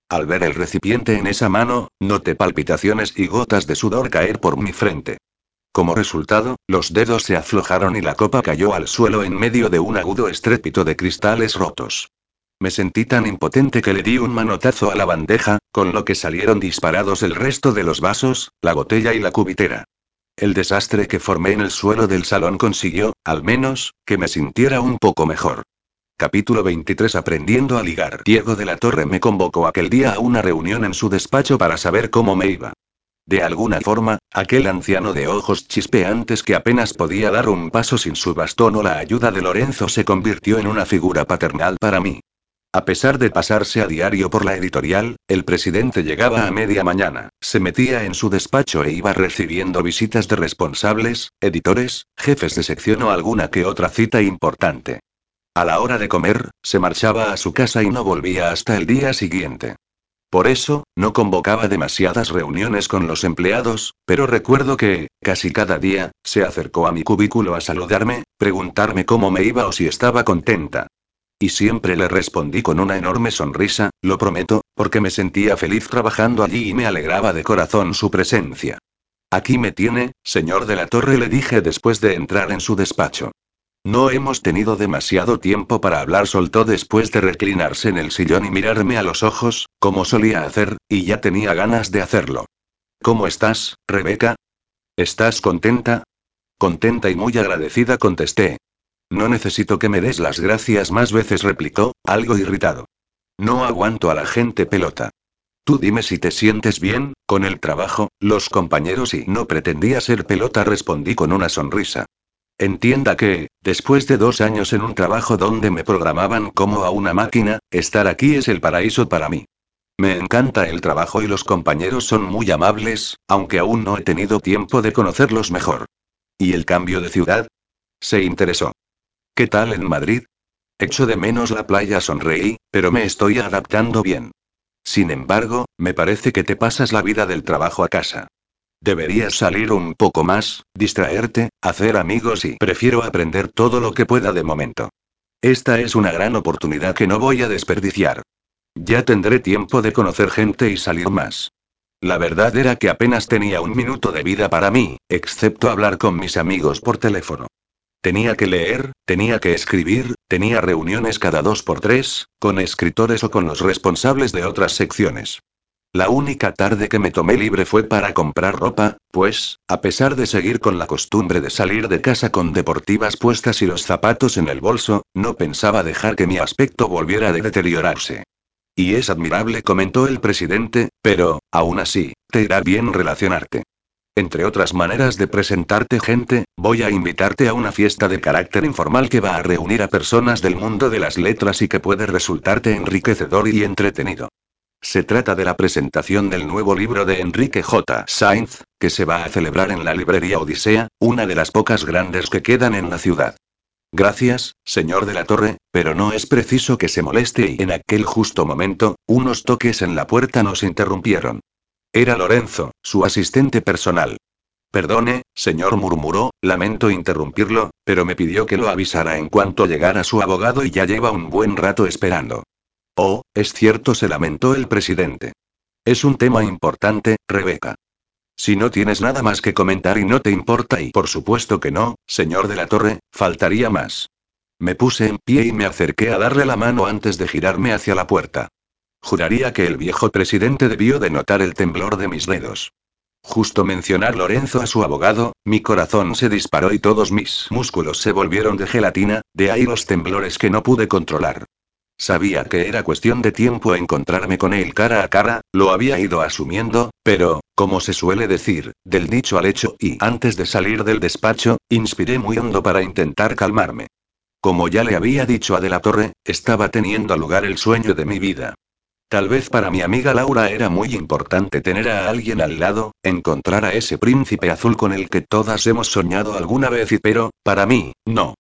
Al ver el recipiente en esa mano, noté palpitaciones y gotas de sudor caer por mi frente. Como resultado, los dedos se aflojaron y la copa cayó al suelo en medio de un agudo estrépito de cristales rotos. Me sentí tan impotente que le di un manotazo a la bandeja, con lo que salieron disparados el resto de los vasos, la botella y la cubitera. El desastre que formé en el suelo del salón consiguió, al menos, que me sintiera un poco mejor. Capítulo 23 Aprendiendo a ligar. Diego de la Torre me convocó aquel día a una reunión en su despacho para saber cómo me iba. De alguna forma, aquel anciano de ojos chispeantes que apenas podía dar un paso sin su bastón o la ayuda de Lorenzo se convirtió en una figura paternal para mí. A pesar de pasarse a diario por la editorial, el presidente llegaba a media mañana, se metía en su despacho e iba recibiendo visitas de responsables, editores, jefes de sección o alguna que otra cita importante. A la hora de comer, se marchaba a su casa y no volvía hasta el día siguiente. Por eso, no convocaba demasiadas reuniones con los empleados, pero recuerdo que, casi cada día, se acercó a mi cubículo a saludarme, preguntarme cómo me iba o si estaba contenta. Y siempre le respondí con una enorme sonrisa, lo prometo, porque me sentía feliz trabajando allí y me alegraba de corazón su presencia. Aquí me tiene, señor de la Torre, le dije después de entrar en su despacho. No hemos tenido demasiado tiempo para hablar, soltó después de reclinarse en el sillón y mirarme a los ojos, como solía hacer, y ya tenía ganas de hacerlo. ¿Cómo estás, Rebeca? ¿Estás contenta? Contenta y muy agradecida contesté. No necesito que me des las gracias más veces, replicó, algo irritado. No aguanto a la gente pelota. Tú dime si te sientes bien, con el trabajo, los compañeros y no pretendía ser pelota, respondí con una sonrisa. Entienda que, después de dos años en un trabajo donde me programaban como a una máquina, estar aquí es el paraíso para mí. Me encanta el trabajo y los compañeros son muy amables, aunque aún no he tenido tiempo de conocerlos mejor. ¿Y el cambio de ciudad? Se interesó. ¿Qué tal en Madrid? Echo de menos la playa, sonreí, pero me estoy adaptando bien. Sin embargo, me parece que te pasas la vida del trabajo a casa. Deberías salir un poco más, distraerte, hacer amigos y prefiero aprender todo lo que pueda de momento. Esta es una gran oportunidad que no voy a desperdiciar. Ya tendré tiempo de conocer gente y salir más. La verdad era que apenas tenía un minuto de vida para mí, excepto hablar con mis amigos por teléfono. Tenía que leer, tenía que escribir, tenía reuniones cada dos por tres, con escritores o con los responsables de otras secciones. La única tarde que me tomé libre fue para comprar ropa, pues, a pesar de seguir con la costumbre de salir de casa con deportivas puestas y los zapatos en el bolso, no pensaba dejar que mi aspecto volviera a deteriorarse. Y es admirable, comentó el presidente, pero, aún así, te irá bien relacionarte. Entre otras maneras de presentarte gente, voy a invitarte a una fiesta de carácter informal que va a reunir a personas del mundo de las letras y que puede resultarte enriquecedor y entretenido. Se trata de la presentación del nuevo libro de Enrique J. Sainz, que se va a celebrar en la librería Odisea, una de las pocas grandes que quedan en la ciudad. Gracias, señor de la Torre, pero no es preciso que se moleste y en aquel justo momento, unos toques en la puerta nos interrumpieron. Era Lorenzo, su asistente personal. Perdone, señor murmuró, lamento interrumpirlo, pero me pidió que lo avisara en cuanto llegara su abogado y ya lleva un buen rato esperando. Oh, es cierto, se lamentó el presidente. Es un tema importante, Rebeca. Si no tienes nada más que comentar y no te importa y por supuesto que no, señor de la Torre, faltaría más. Me puse en pie y me acerqué a darle la mano antes de girarme hacia la puerta. Juraría que el viejo presidente debió de notar el temblor de mis dedos. Justo mencionar Lorenzo a su abogado, mi corazón se disparó y todos mis músculos se volvieron de gelatina, de ahí los temblores que no pude controlar. Sabía que era cuestión de tiempo encontrarme con él cara a cara, lo había ido asumiendo, pero, como se suele decir, del dicho al hecho y antes de salir del despacho, inspiré muy hondo para intentar calmarme. Como ya le había dicho a De la Torre, estaba teniendo lugar el sueño de mi vida. Tal vez para mi amiga Laura era muy importante tener a alguien al lado, encontrar a ese príncipe azul con el que todas hemos soñado alguna vez y pero, para mí, no.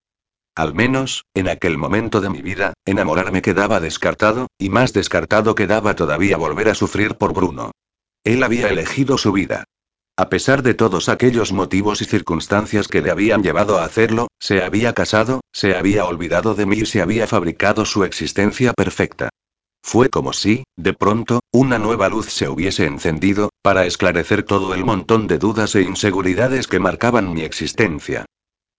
Al menos, en aquel momento de mi vida, enamorarme quedaba descartado, y más descartado quedaba todavía volver a sufrir por Bruno. Él había elegido su vida. A pesar de todos aquellos motivos y circunstancias que le habían llevado a hacerlo, se había casado, se había olvidado de mí y se había fabricado su existencia perfecta. Fue como si, de pronto, una nueva luz se hubiese encendido, para esclarecer todo el montón de dudas e inseguridades que marcaban mi existencia.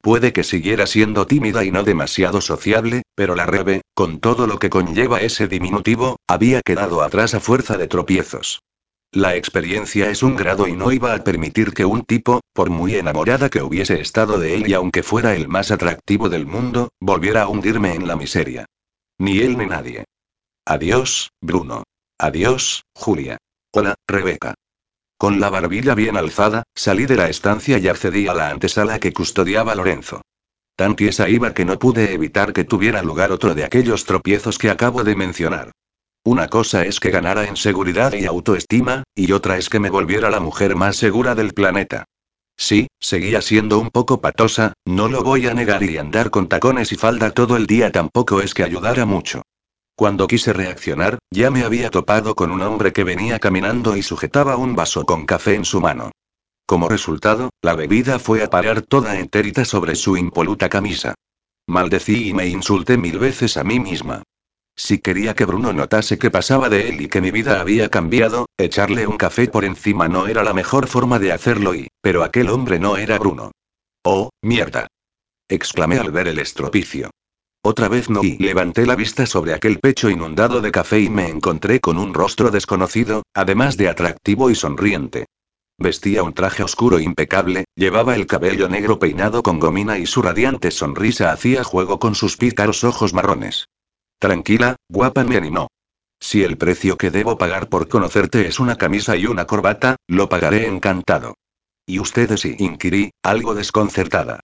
Puede que siguiera siendo tímida y no demasiado sociable, pero la Rebe, con todo lo que conlleva ese diminutivo, había quedado atrás a fuerza de tropiezos. La experiencia es un grado y no iba a permitir que un tipo, por muy enamorada que hubiese estado de él y aunque fuera el más atractivo del mundo, volviera a hundirme en la miseria. Ni él ni nadie. Adiós, Bruno. Adiós, Julia. Hola, Rebeca. Con la barbilla bien alzada, salí de la estancia y accedí a la antesala que custodiaba Lorenzo. Tan tiesa iba que no pude evitar que tuviera lugar otro de aquellos tropiezos que acabo de mencionar. Una cosa es que ganara en seguridad y autoestima, y otra es que me volviera la mujer más segura del planeta. Sí, seguía siendo un poco patosa, no lo voy a negar y andar con tacones y falda todo el día tampoco es que ayudara mucho. Cuando quise reaccionar, ya me había topado con un hombre que venía caminando y sujetaba un vaso con café en su mano. Como resultado, la bebida fue a parar toda enterita sobre su impoluta camisa. Maldecí y me insulté mil veces a mí misma. Si quería que Bruno notase que pasaba de él y que mi vida había cambiado, echarle un café por encima no era la mejor forma de hacerlo y, pero aquel hombre no era Bruno. Oh, mierda. exclamé al ver el estropicio. Otra vez no y levanté la vista sobre aquel pecho inundado de café y me encontré con un rostro desconocido, además de atractivo y sonriente. Vestía un traje oscuro impecable, llevaba el cabello negro peinado con gomina y su radiante sonrisa hacía juego con sus pícaros ojos marrones. Tranquila, guapa, me animó. Si el precio que debo pagar por conocerte es una camisa y una corbata, lo pagaré encantado. ¿Y ustedes sí? inquirí, algo desconcertada.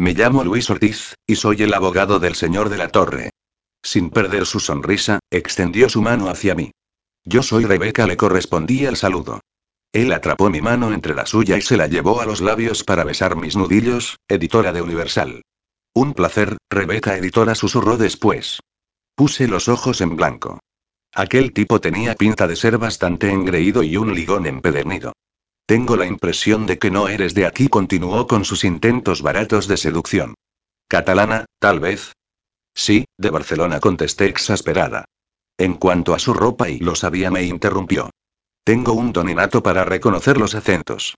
Me llamo Luis Ortiz, y soy el abogado del señor de la Torre. Sin perder su sonrisa, extendió su mano hacia mí. Yo soy Rebeca, le correspondí el saludo. Él atrapó mi mano entre la suya y se la llevó a los labios para besar mis nudillos, editora de Universal. Un placer, Rebeca, editora, susurró después. Puse los ojos en blanco. Aquel tipo tenía pinta de ser bastante engreído y un ligón empedernido. Tengo la impresión de que no eres de aquí, continuó con sus intentos baratos de seducción. Catalana, tal vez. Sí, de Barcelona, contesté exasperada. En cuanto a su ropa y lo sabía, me interrumpió. Tengo un don innato para reconocer los acentos.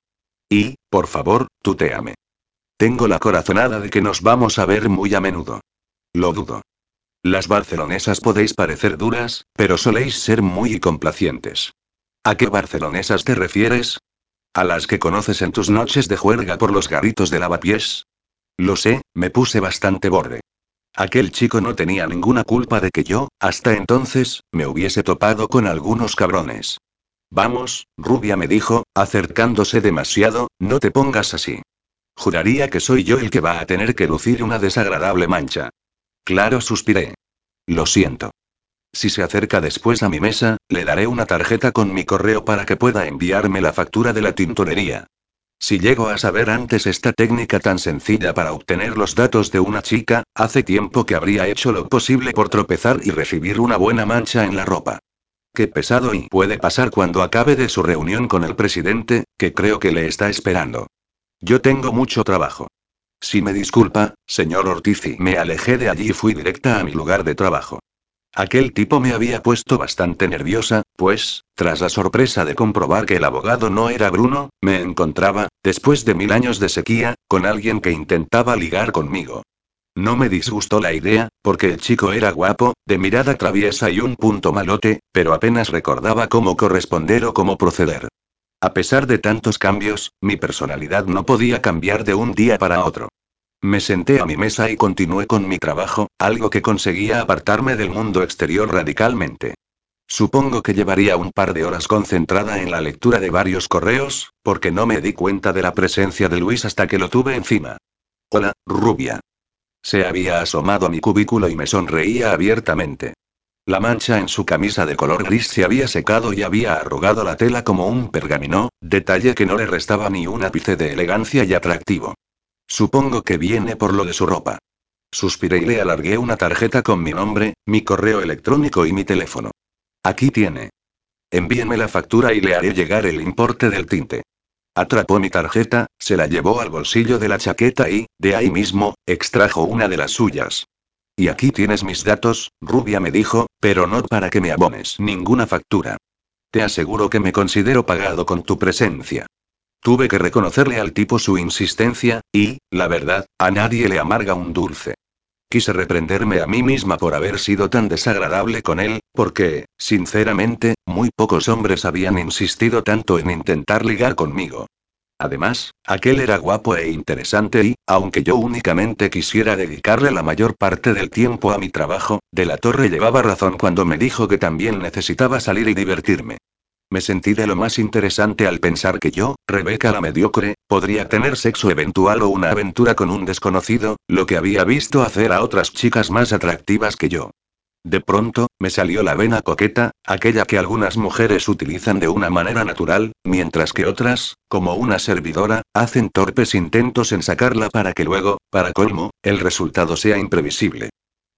Y, por favor, tuteame. Tengo la corazonada de que nos vamos a ver muy a menudo. Lo dudo. Las barcelonesas podéis parecer duras, pero soléis ser muy complacientes. ¿A qué barcelonesas te refieres? ¿A las que conoces en tus noches de juerga por los garritos de lavapiés? Lo sé, me puse bastante borde. Aquel chico no tenía ninguna culpa de que yo, hasta entonces, me hubiese topado con algunos cabrones. Vamos, rubia me dijo, acercándose demasiado, no te pongas así. Juraría que soy yo el que va a tener que lucir una desagradable mancha. Claro, suspiré. Lo siento. Si se acerca después a mi mesa, le daré una tarjeta con mi correo para que pueda enviarme la factura de la tintorería. Si llego a saber antes esta técnica tan sencilla para obtener los datos de una chica, hace tiempo que habría hecho lo posible por tropezar y recibir una buena mancha en la ropa. Qué pesado y puede pasar cuando acabe de su reunión con el presidente, que creo que le está esperando. Yo tengo mucho trabajo. Si me disculpa, señor Ortiz, me alejé de allí y fui directa a mi lugar de trabajo. Aquel tipo me había puesto bastante nerviosa, pues, tras la sorpresa de comprobar que el abogado no era Bruno, me encontraba, después de mil años de sequía, con alguien que intentaba ligar conmigo. No me disgustó la idea, porque el chico era guapo, de mirada traviesa y un punto malote, pero apenas recordaba cómo corresponder o cómo proceder. A pesar de tantos cambios, mi personalidad no podía cambiar de un día para otro. Me senté a mi mesa y continué con mi trabajo, algo que conseguía apartarme del mundo exterior radicalmente. Supongo que llevaría un par de horas concentrada en la lectura de varios correos, porque no me di cuenta de la presencia de Luis hasta que lo tuve encima. Hola, rubia. Se había asomado a mi cubículo y me sonreía abiertamente. La mancha en su camisa de color gris se había secado y había arrugado la tela como un pergamino, detalle que no le restaba ni un ápice de elegancia y atractivo. Supongo que viene por lo de su ropa. Suspiré y le alargué una tarjeta con mi nombre, mi correo electrónico y mi teléfono. Aquí tiene. Envíeme la factura y le haré llegar el importe del tinte. Atrapó mi tarjeta, se la llevó al bolsillo de la chaqueta y, de ahí mismo, extrajo una de las suyas. Y aquí tienes mis datos, Rubia me dijo, pero no para que me abones ninguna factura. Te aseguro que me considero pagado con tu presencia. Tuve que reconocerle al tipo su insistencia, y, la verdad, a nadie le amarga un dulce. Quise reprenderme a mí misma por haber sido tan desagradable con él, porque, sinceramente, muy pocos hombres habían insistido tanto en intentar ligar conmigo. Además, aquel era guapo e interesante y, aunque yo únicamente quisiera dedicarle la mayor parte del tiempo a mi trabajo, De la Torre llevaba razón cuando me dijo que también necesitaba salir y divertirme. Me sentí de lo más interesante al pensar que yo, Rebeca la mediocre, podría tener sexo eventual o una aventura con un desconocido, lo que había visto hacer a otras chicas más atractivas que yo. De pronto, me salió la vena coqueta, aquella que algunas mujeres utilizan de una manera natural, mientras que otras, como una servidora, hacen torpes intentos en sacarla para que luego, para colmo, el resultado sea imprevisible.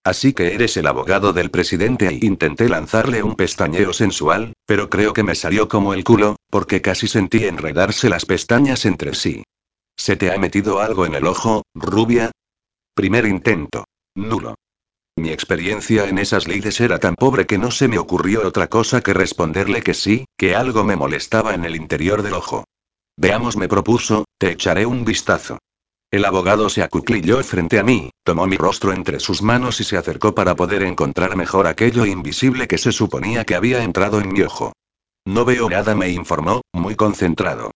Así que eres el abogado del presidente e intenté lanzarle un pestañeo sensual, pero creo que me salió como el culo, porque casi sentí enredarse las pestañas entre sí. ¿Se te ha metido algo en el ojo, rubia? Primer intento. Nulo. Mi experiencia en esas lides era tan pobre que no se me ocurrió otra cosa que responderle que sí, que algo me molestaba en el interior del ojo. Veamos, me propuso, te echaré un vistazo. El abogado se acuclilló frente a mí, tomó mi rostro entre sus manos y se acercó para poder encontrar mejor aquello invisible que se suponía que había entrado en mi ojo. No veo nada, me informó, muy concentrado.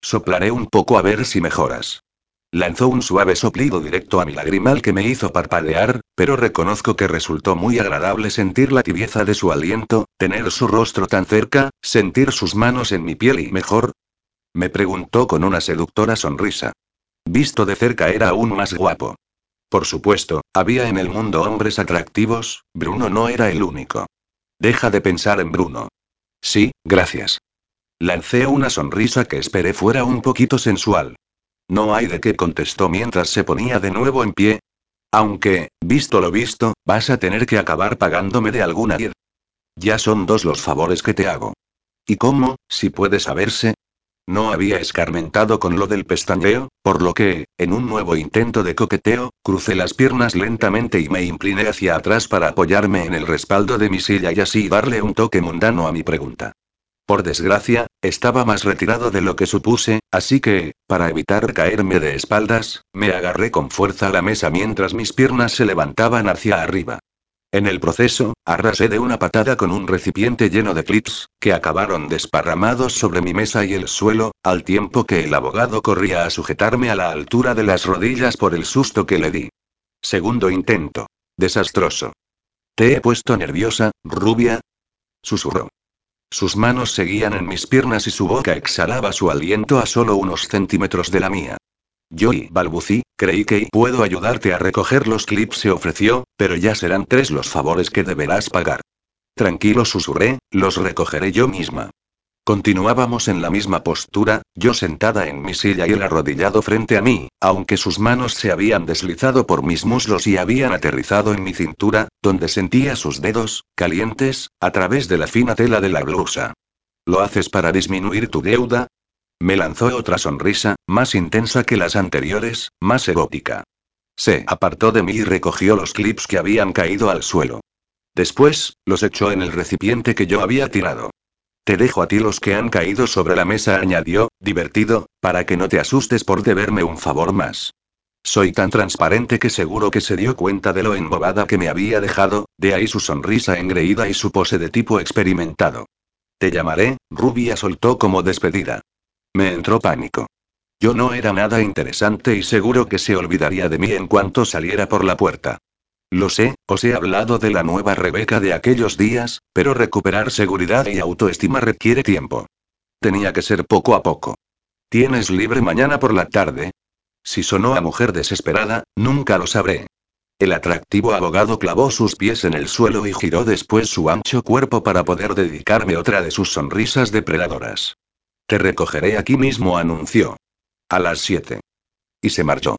Soplaré un poco a ver si mejoras. Lanzó un suave soplido directo a mi lagrimal que me hizo parpadear, pero reconozco que resultó muy agradable sentir la tibieza de su aliento, tener su rostro tan cerca, sentir sus manos en mi piel y mejor. Me preguntó con una seductora sonrisa. Visto de cerca era aún más guapo. Por supuesto, había en el mundo hombres atractivos, Bruno no era el único. Deja de pensar en Bruno. Sí, gracias. Lancé una sonrisa que esperé fuera un poquito sensual. No hay de qué contestó mientras se ponía de nuevo en pie. Aunque, visto lo visto, vas a tener que acabar pagándome de alguna ir. Ya son dos los favores que te hago. ¿Y cómo, si puede saberse? No había escarmentado con lo del pestañeo, por lo que, en un nuevo intento de coqueteo, crucé las piernas lentamente y me incliné hacia atrás para apoyarme en el respaldo de mi silla y así darle un toque mundano a mi pregunta. Por desgracia, estaba más retirado de lo que supuse, así que, para evitar caerme de espaldas, me agarré con fuerza a la mesa mientras mis piernas se levantaban hacia arriba. En el proceso, arrasé de una patada con un recipiente lleno de clips, que acabaron desparramados sobre mi mesa y el suelo, al tiempo que el abogado corría a sujetarme a la altura de las rodillas por el susto que le di. Segundo intento. Desastroso. ¿Te he puesto nerviosa, rubia? Susurró. Sus manos seguían en mis piernas y su boca exhalaba su aliento a solo unos centímetros de la mía. Yo y balbucí, creí que puedo ayudarte a recoger los clips, se ofreció, pero ya serán tres los favores que deberás pagar. Tranquilo, susurré, los recogeré yo misma. Continuábamos en la misma postura, yo sentada en mi silla y él arrodillado frente a mí, aunque sus manos se habían deslizado por mis muslos y habían aterrizado en mi cintura, donde sentía sus dedos, calientes, a través de la fina tela de la blusa. ¿Lo haces para disminuir tu deuda? Me lanzó otra sonrisa, más intensa que las anteriores, más erótica. Se apartó de mí y recogió los clips que habían caído al suelo. Después, los echó en el recipiente que yo había tirado. Te dejo a ti los que han caído sobre la mesa, añadió, divertido, para que no te asustes por deberme un favor más. Soy tan transparente que seguro que se dio cuenta de lo embobada que me había dejado, de ahí su sonrisa engreída y su pose de tipo experimentado. Te llamaré, Rubia soltó como despedida. Me entró pánico. Yo no era nada interesante y seguro que se olvidaría de mí en cuanto saliera por la puerta. Lo sé, os he hablado de la nueva Rebeca de aquellos días, pero recuperar seguridad y autoestima requiere tiempo. Tenía que ser poco a poco. ¿Tienes libre mañana por la tarde? Si sonó a mujer desesperada, nunca lo sabré. El atractivo abogado clavó sus pies en el suelo y giró después su ancho cuerpo para poder dedicarme otra de sus sonrisas depredadoras. Te recogeré aquí mismo, anunció. A las 7. Y se marchó.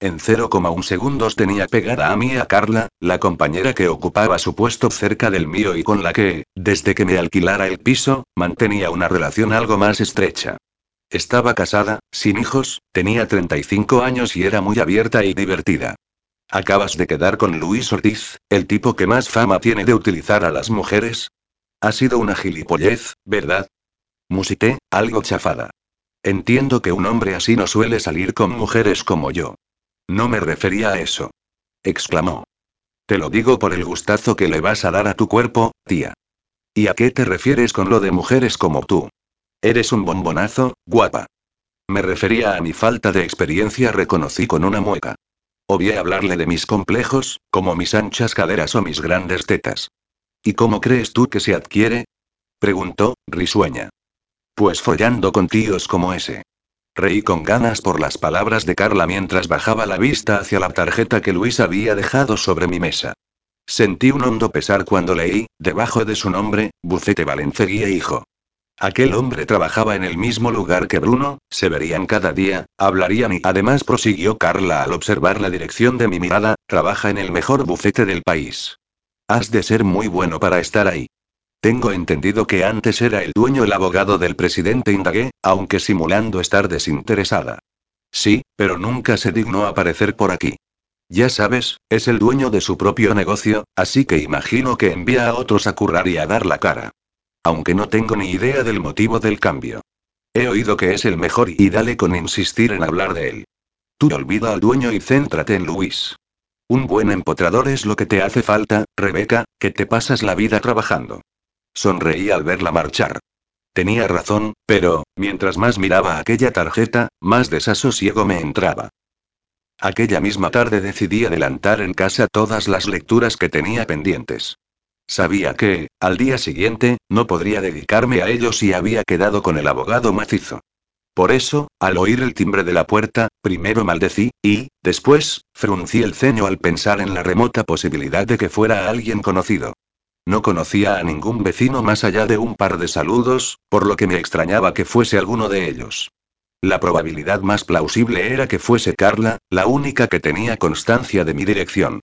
En 0,1 segundos tenía pegada a mí a Carla, la compañera que ocupaba su puesto cerca del mío y con la que, desde que me alquilara el piso, mantenía una relación algo más estrecha. Estaba casada, sin hijos, tenía 35 años y era muy abierta y divertida. ¿Acabas de quedar con Luis Ortiz, el tipo que más fama tiene de utilizar a las mujeres? Ha sido una gilipollez, ¿verdad? Musité, algo chafada. Entiendo que un hombre así no suele salir con mujeres como yo. No me refería a eso. exclamó. Te lo digo por el gustazo que le vas a dar a tu cuerpo, tía. ¿Y a qué te refieres con lo de mujeres como tú? Eres un bombonazo, guapa. Me refería a mi falta de experiencia, reconocí con una mueca. Obvié hablarle de mis complejos, como mis anchas caderas o mis grandes tetas. ¿Y cómo crees tú que se adquiere? preguntó, risueña. Pues follando con tíos como ese. Reí con ganas por las palabras de Carla mientras bajaba la vista hacia la tarjeta que Luis había dejado sobre mi mesa. Sentí un hondo pesar cuando leí, debajo de su nombre, Bucete Valenceguía Hijo. Aquel hombre trabajaba en el mismo lugar que Bruno, se verían cada día, hablarían y además prosiguió Carla al observar la dirección de mi mirada, trabaja en el mejor bufete del país. Has de ser muy bueno para estar ahí. Tengo entendido que antes era el dueño el abogado del presidente indagué, aunque simulando estar desinteresada. Sí, pero nunca se dignó aparecer por aquí. Ya sabes, es el dueño de su propio negocio, así que imagino que envía a otros a currar y a dar la cara. Aunque no tengo ni idea del motivo del cambio. He oído que es el mejor y dale con insistir en hablar de él. Tú olvida al dueño y céntrate en Luis. Un buen empotrador es lo que te hace falta, Rebeca, que te pasas la vida trabajando. Sonreí al verla marchar. Tenía razón, pero, mientras más miraba aquella tarjeta, más desasosiego me entraba. Aquella misma tarde decidí adelantar en casa todas las lecturas que tenía pendientes. Sabía que, al día siguiente, no podría dedicarme a ellos y había quedado con el abogado macizo. Por eso, al oír el timbre de la puerta, primero maldecí, y, después, fruncí el ceño al pensar en la remota posibilidad de que fuera alguien conocido. No conocía a ningún vecino más allá de un par de saludos, por lo que me extrañaba que fuese alguno de ellos. La probabilidad más plausible era que fuese Carla, la única que tenía constancia de mi dirección.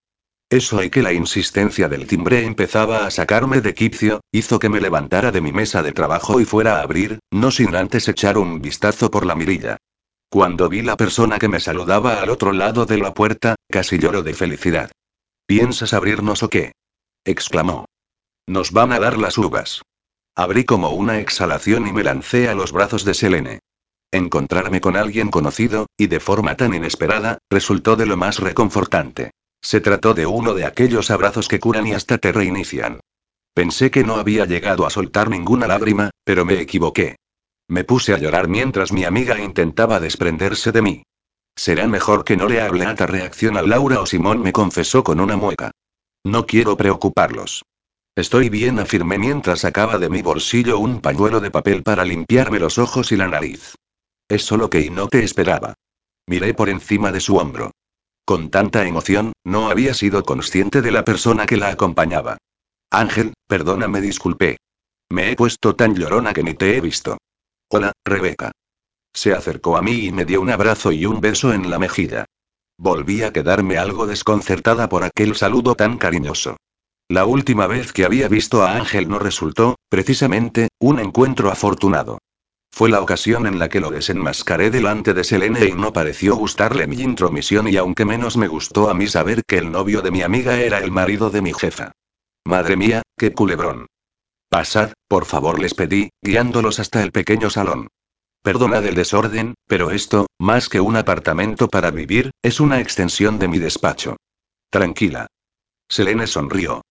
Eso y que la insistencia del timbre empezaba a sacarme de quicio, hizo que me levantara de mi mesa de trabajo y fuera a abrir, no sin antes echar un vistazo por la mirilla. Cuando vi la persona que me saludaba al otro lado de la puerta, casi lloro de felicidad. ¿Piensas abrirnos o qué? exclamó. Nos van a dar las uvas. Abrí como una exhalación y me lancé a los brazos de Selene. Encontrarme con alguien conocido, y de forma tan inesperada, resultó de lo más reconfortante. Se trató de uno de aquellos abrazos que curan y hasta te reinician. Pensé que no había llegado a soltar ninguna lágrima, pero me equivoqué. Me puse a llorar mientras mi amiga intentaba desprenderse de mí. Será mejor que no le hable a reacción a Laura o Simón me confesó con una mueca. No quiero preocuparlos. Estoy bien, afirmé mientras sacaba de mi bolsillo un pañuelo de papel para limpiarme los ojos y la nariz. Es solo que no te esperaba. Miré por encima de su hombro. Con tanta emoción, no había sido consciente de la persona que la acompañaba. Ángel, perdóname, disculpé. Me he puesto tan llorona que ni te he visto. Hola, Rebeca. Se acercó a mí y me dio un abrazo y un beso en la mejilla. Volví a quedarme algo desconcertada por aquel saludo tan cariñoso. La última vez que había visto a Ángel no resultó, precisamente, un encuentro afortunado. Fue la ocasión en la que lo desenmascaré delante de Selene y no pareció gustarle mi intromisión y aunque menos me gustó a mí saber que el novio de mi amiga era el marido de mi jefa. Madre mía, qué culebrón. Pasad, por favor les pedí, guiándolos hasta el pequeño salón. Perdonad el desorden, pero esto, más que un apartamento para vivir, es una extensión de mi despacho. Tranquila. Selene sonrió.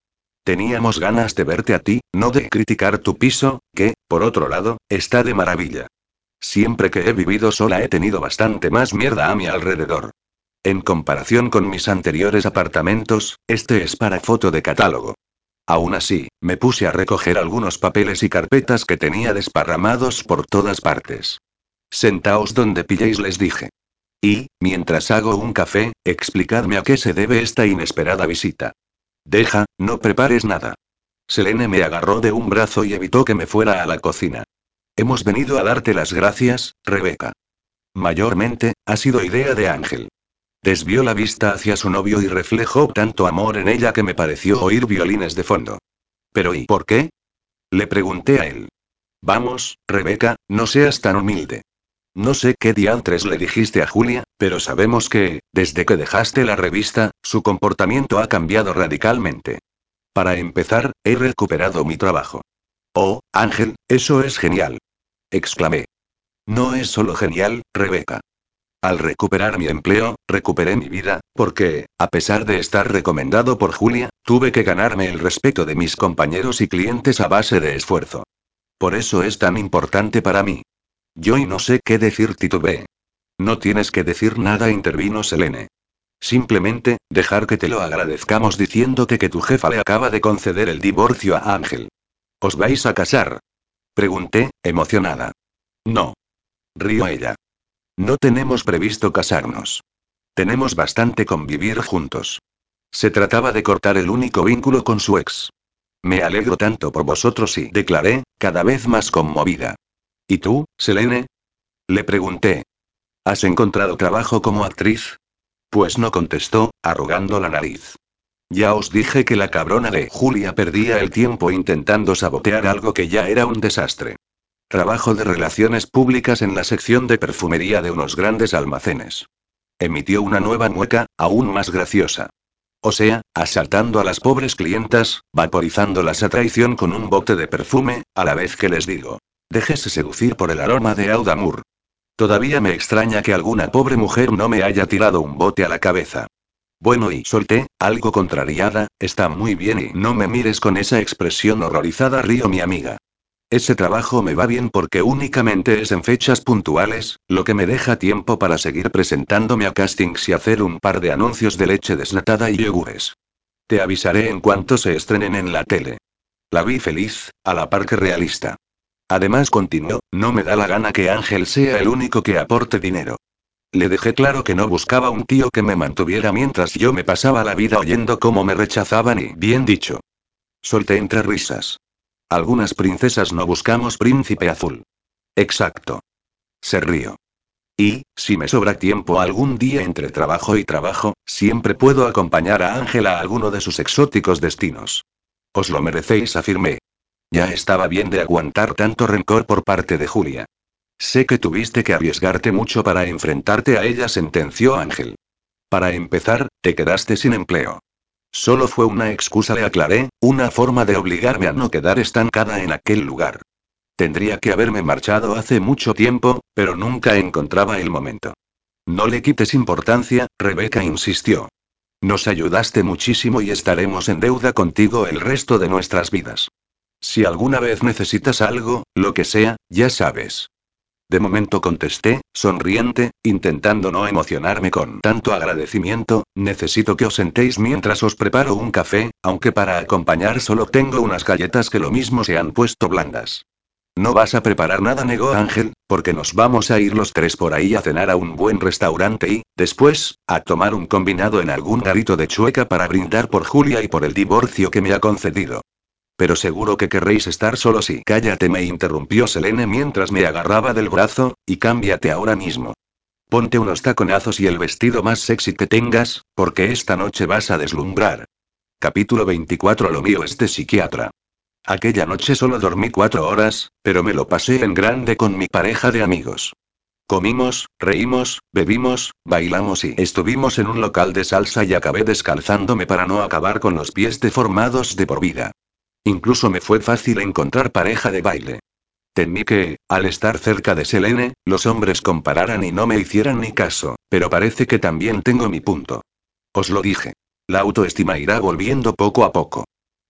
Teníamos ganas de verte a ti, no de criticar tu piso, que, por otro lado, está de maravilla. Siempre que he vivido sola he tenido bastante más mierda a mi alrededor. En comparación con mis anteriores apartamentos, este es para foto de catálogo. Aún así, me puse a recoger algunos papeles y carpetas que tenía desparramados por todas partes. Sentaos donde pilléis, les dije. Y, mientras hago un café, explicadme a qué se debe esta inesperada visita. Deja, no prepares nada. Selene me agarró de un brazo y evitó que me fuera a la cocina. Hemos venido a darte las gracias, Rebeca. Mayormente, ha sido idea de Ángel. Desvió la vista hacia su novio y reflejó tanto amor en ella que me pareció oír violines de fondo. ¿Pero y por qué? Le pregunté a él. Vamos, Rebeca, no seas tan humilde. No sé qué diantres le dijiste a Julia, pero sabemos que, desde que dejaste la revista, su comportamiento ha cambiado radicalmente. Para empezar, he recuperado mi trabajo. Oh, Ángel, eso es genial. exclamé. No es solo genial, Rebeca. Al recuperar mi empleo, recuperé mi vida, porque, a pesar de estar recomendado por Julia, tuve que ganarme el respeto de mis compañeros y clientes a base de esfuerzo. Por eso es tan importante para mí. Yo y no sé qué decir, titubeé. No tienes que decir nada, intervino Selene. Simplemente, dejar que te lo agradezcamos diciéndote que tu jefa le acaba de conceder el divorcio a Ángel. ¿Os vais a casar? Pregunté, emocionada. No. Río ella. No tenemos previsto casarnos. Tenemos bastante convivir juntos. Se trataba de cortar el único vínculo con su ex. Me alegro tanto por vosotros y declaré, cada vez más conmovida. ¿Y tú, Selene? Le pregunté. ¿Has encontrado trabajo como actriz? Pues no contestó, arrugando la nariz. Ya os dije que la cabrona de Julia perdía el tiempo intentando sabotear algo que ya era un desastre. Trabajo de relaciones públicas en la sección de perfumería de unos grandes almacenes. Emitió una nueva mueca, aún más graciosa. O sea, asaltando a las pobres clientas, vaporizándolas a traición con un bote de perfume, a la vez que les digo. Déjese seducir por el aroma de Audamur. Todavía me extraña que alguna pobre mujer no me haya tirado un bote a la cabeza. Bueno, y solté, algo contrariada, está muy bien y no me mires con esa expresión horrorizada, río mi amiga. Ese trabajo me va bien porque únicamente es en fechas puntuales, lo que me deja tiempo para seguir presentándome a castings y hacer un par de anuncios de leche desnatada y yogures. Te avisaré en cuanto se estrenen en la tele. La vi feliz, a la par que realista. Además continuó, no me da la gana que Ángel sea el único que aporte dinero. Le dejé claro que no buscaba un tío que me mantuviera mientras yo me pasaba la vida oyendo cómo me rechazaban y, bien dicho. Solté entre risas. Algunas princesas no buscamos príncipe azul. Exacto. Se río. Y, si me sobra tiempo algún día entre trabajo y trabajo, siempre puedo acompañar a Ángela a alguno de sus exóticos destinos. Os lo merecéis, afirmé. Ya estaba bien de aguantar tanto rencor por parte de Julia. Sé que tuviste que arriesgarte mucho para enfrentarte a ella, sentenció Ángel. Para empezar, te quedaste sin empleo. Solo fue una excusa, le aclaré, una forma de obligarme a no quedar estancada en aquel lugar. Tendría que haberme marchado hace mucho tiempo, pero nunca encontraba el momento. No le quites importancia, Rebeca insistió. Nos ayudaste muchísimo y estaremos en deuda contigo el resto de nuestras vidas. Si alguna vez necesitas algo, lo que sea, ya sabes. De momento contesté, sonriente, intentando no emocionarme con tanto agradecimiento, necesito que os sentéis mientras os preparo un café, aunque para acompañar solo tengo unas galletas que lo mismo se han puesto blandas. No vas a preparar nada, negó Ángel, porque nos vamos a ir los tres por ahí a cenar a un buen restaurante y, después, a tomar un combinado en algún garito de chueca para brindar por Julia y por el divorcio que me ha concedido. Pero seguro que querréis estar solos y cállate, me interrumpió Selene mientras me agarraba del brazo, y cámbiate ahora mismo. Ponte unos taconazos y el vestido más sexy que tengas, porque esta noche vas a deslumbrar. Capítulo 24 Lo mío es de psiquiatra. Aquella noche solo dormí cuatro horas, pero me lo pasé en grande con mi pareja de amigos. Comimos, reímos, bebimos, bailamos y estuvimos en un local de salsa y acabé descalzándome para no acabar con los pies deformados de por vida. Incluso me fue fácil encontrar pareja de baile. Temí que, al estar cerca de Selene, los hombres compararan y no me hicieran ni caso, pero parece que también tengo mi punto. Os lo dije. La autoestima irá volviendo poco a poco.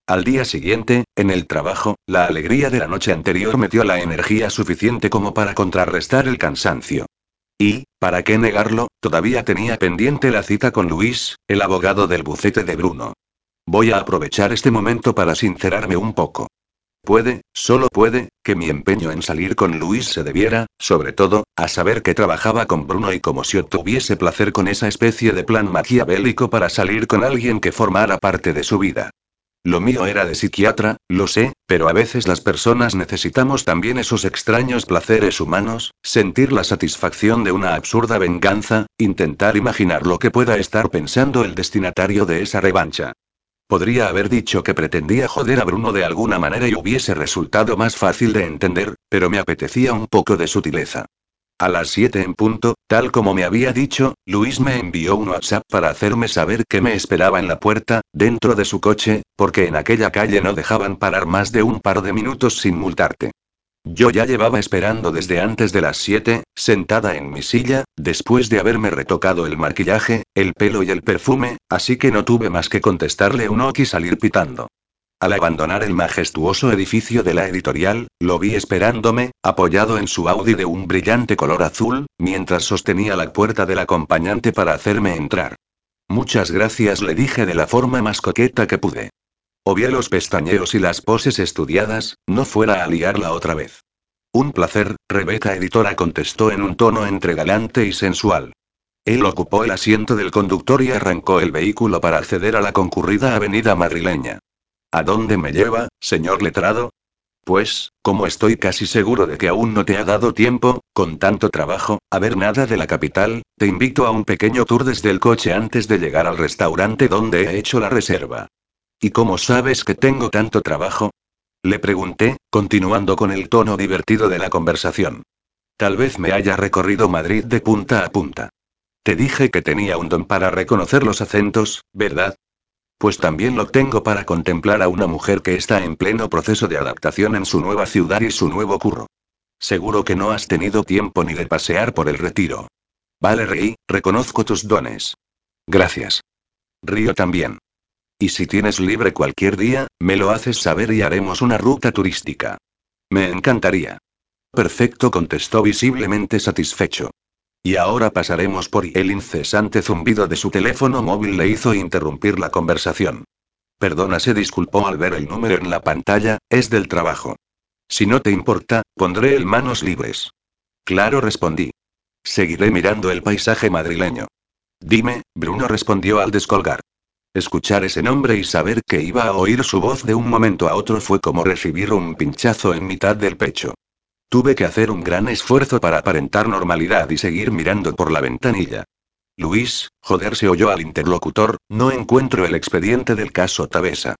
Al día siguiente, en el trabajo, la alegría de la noche anterior metió la energía suficiente como para contrarrestar el cansancio. Y, ¿para qué negarlo? Todavía tenía pendiente la cita con Luis, el abogado del bucete de Bruno. Voy a aprovechar este momento para sincerarme un poco. Puede, solo puede, que mi empeño en salir con Luis se debiera, sobre todo, a saber que trabajaba con Bruno y como si obtuviese placer con esa especie de plan maquiavélico para salir con alguien que formara parte de su vida. Lo mío era de psiquiatra, lo sé, pero a veces las personas necesitamos también esos extraños placeres humanos, sentir la satisfacción de una absurda venganza, intentar imaginar lo que pueda estar pensando el destinatario de esa revancha. Podría haber dicho que pretendía joder a Bruno de alguna manera y hubiese resultado más fácil de entender, pero me apetecía un poco de sutileza. A las 7 en punto, tal como me había dicho, Luis me envió un WhatsApp para hacerme saber que me esperaba en la puerta, dentro de su coche, porque en aquella calle no dejaban parar más de un par de minutos sin multarte. Yo ya llevaba esperando desde antes de las 7, sentada en mi silla, después de haberme retocado el maquillaje, el pelo y el perfume, así que no tuve más que contestarle un ok y salir pitando. Al abandonar el majestuoso edificio de la editorial, lo vi esperándome, apoyado en su Audi de un brillante color azul, mientras sostenía la puerta del acompañante para hacerme entrar. Muchas gracias, le dije de la forma más coqueta que pude. Obvié los pestañeos y las poses estudiadas, no fuera a liarla otra vez. Un placer, Rebeca editora contestó en un tono entre galante y sensual. Él ocupó el asiento del conductor y arrancó el vehículo para acceder a la concurrida avenida madrileña. ¿A dónde me lleva, señor letrado? Pues, como estoy casi seguro de que aún no te ha dado tiempo, con tanto trabajo, a ver nada de la capital, te invito a un pequeño tour desde el coche antes de llegar al restaurante donde he hecho la reserva. ¿Y cómo sabes que tengo tanto trabajo? Le pregunté, continuando con el tono divertido de la conversación. Tal vez me haya recorrido Madrid de punta a punta. Te dije que tenía un don para reconocer los acentos, ¿verdad? Pues también lo tengo para contemplar a una mujer que está en pleno proceso de adaptación en su nueva ciudad y su nuevo curro. Seguro que no has tenido tiempo ni de pasear por el retiro. Vale, Rey, reconozco tus dones. Gracias. Río también. Y si tienes libre cualquier día, me lo haces saber y haremos una ruta turística. Me encantaría. Perfecto, contestó visiblemente satisfecho. Y ahora pasaremos por el incesante zumbido de su teléfono móvil le hizo interrumpir la conversación. Perdona, se disculpó al ver el número en la pantalla, es del trabajo. Si no te importa, pondré el manos libres. Claro, respondí. Seguiré mirando el paisaje madrileño. Dime, Bruno respondió al descolgar. Escuchar ese nombre y saber que iba a oír su voz de un momento a otro fue como recibir un pinchazo en mitad del pecho. Tuve que hacer un gran esfuerzo para aparentar normalidad y seguir mirando por la ventanilla. Luis, joder, se oyó al interlocutor, no encuentro el expediente del caso Tabesa.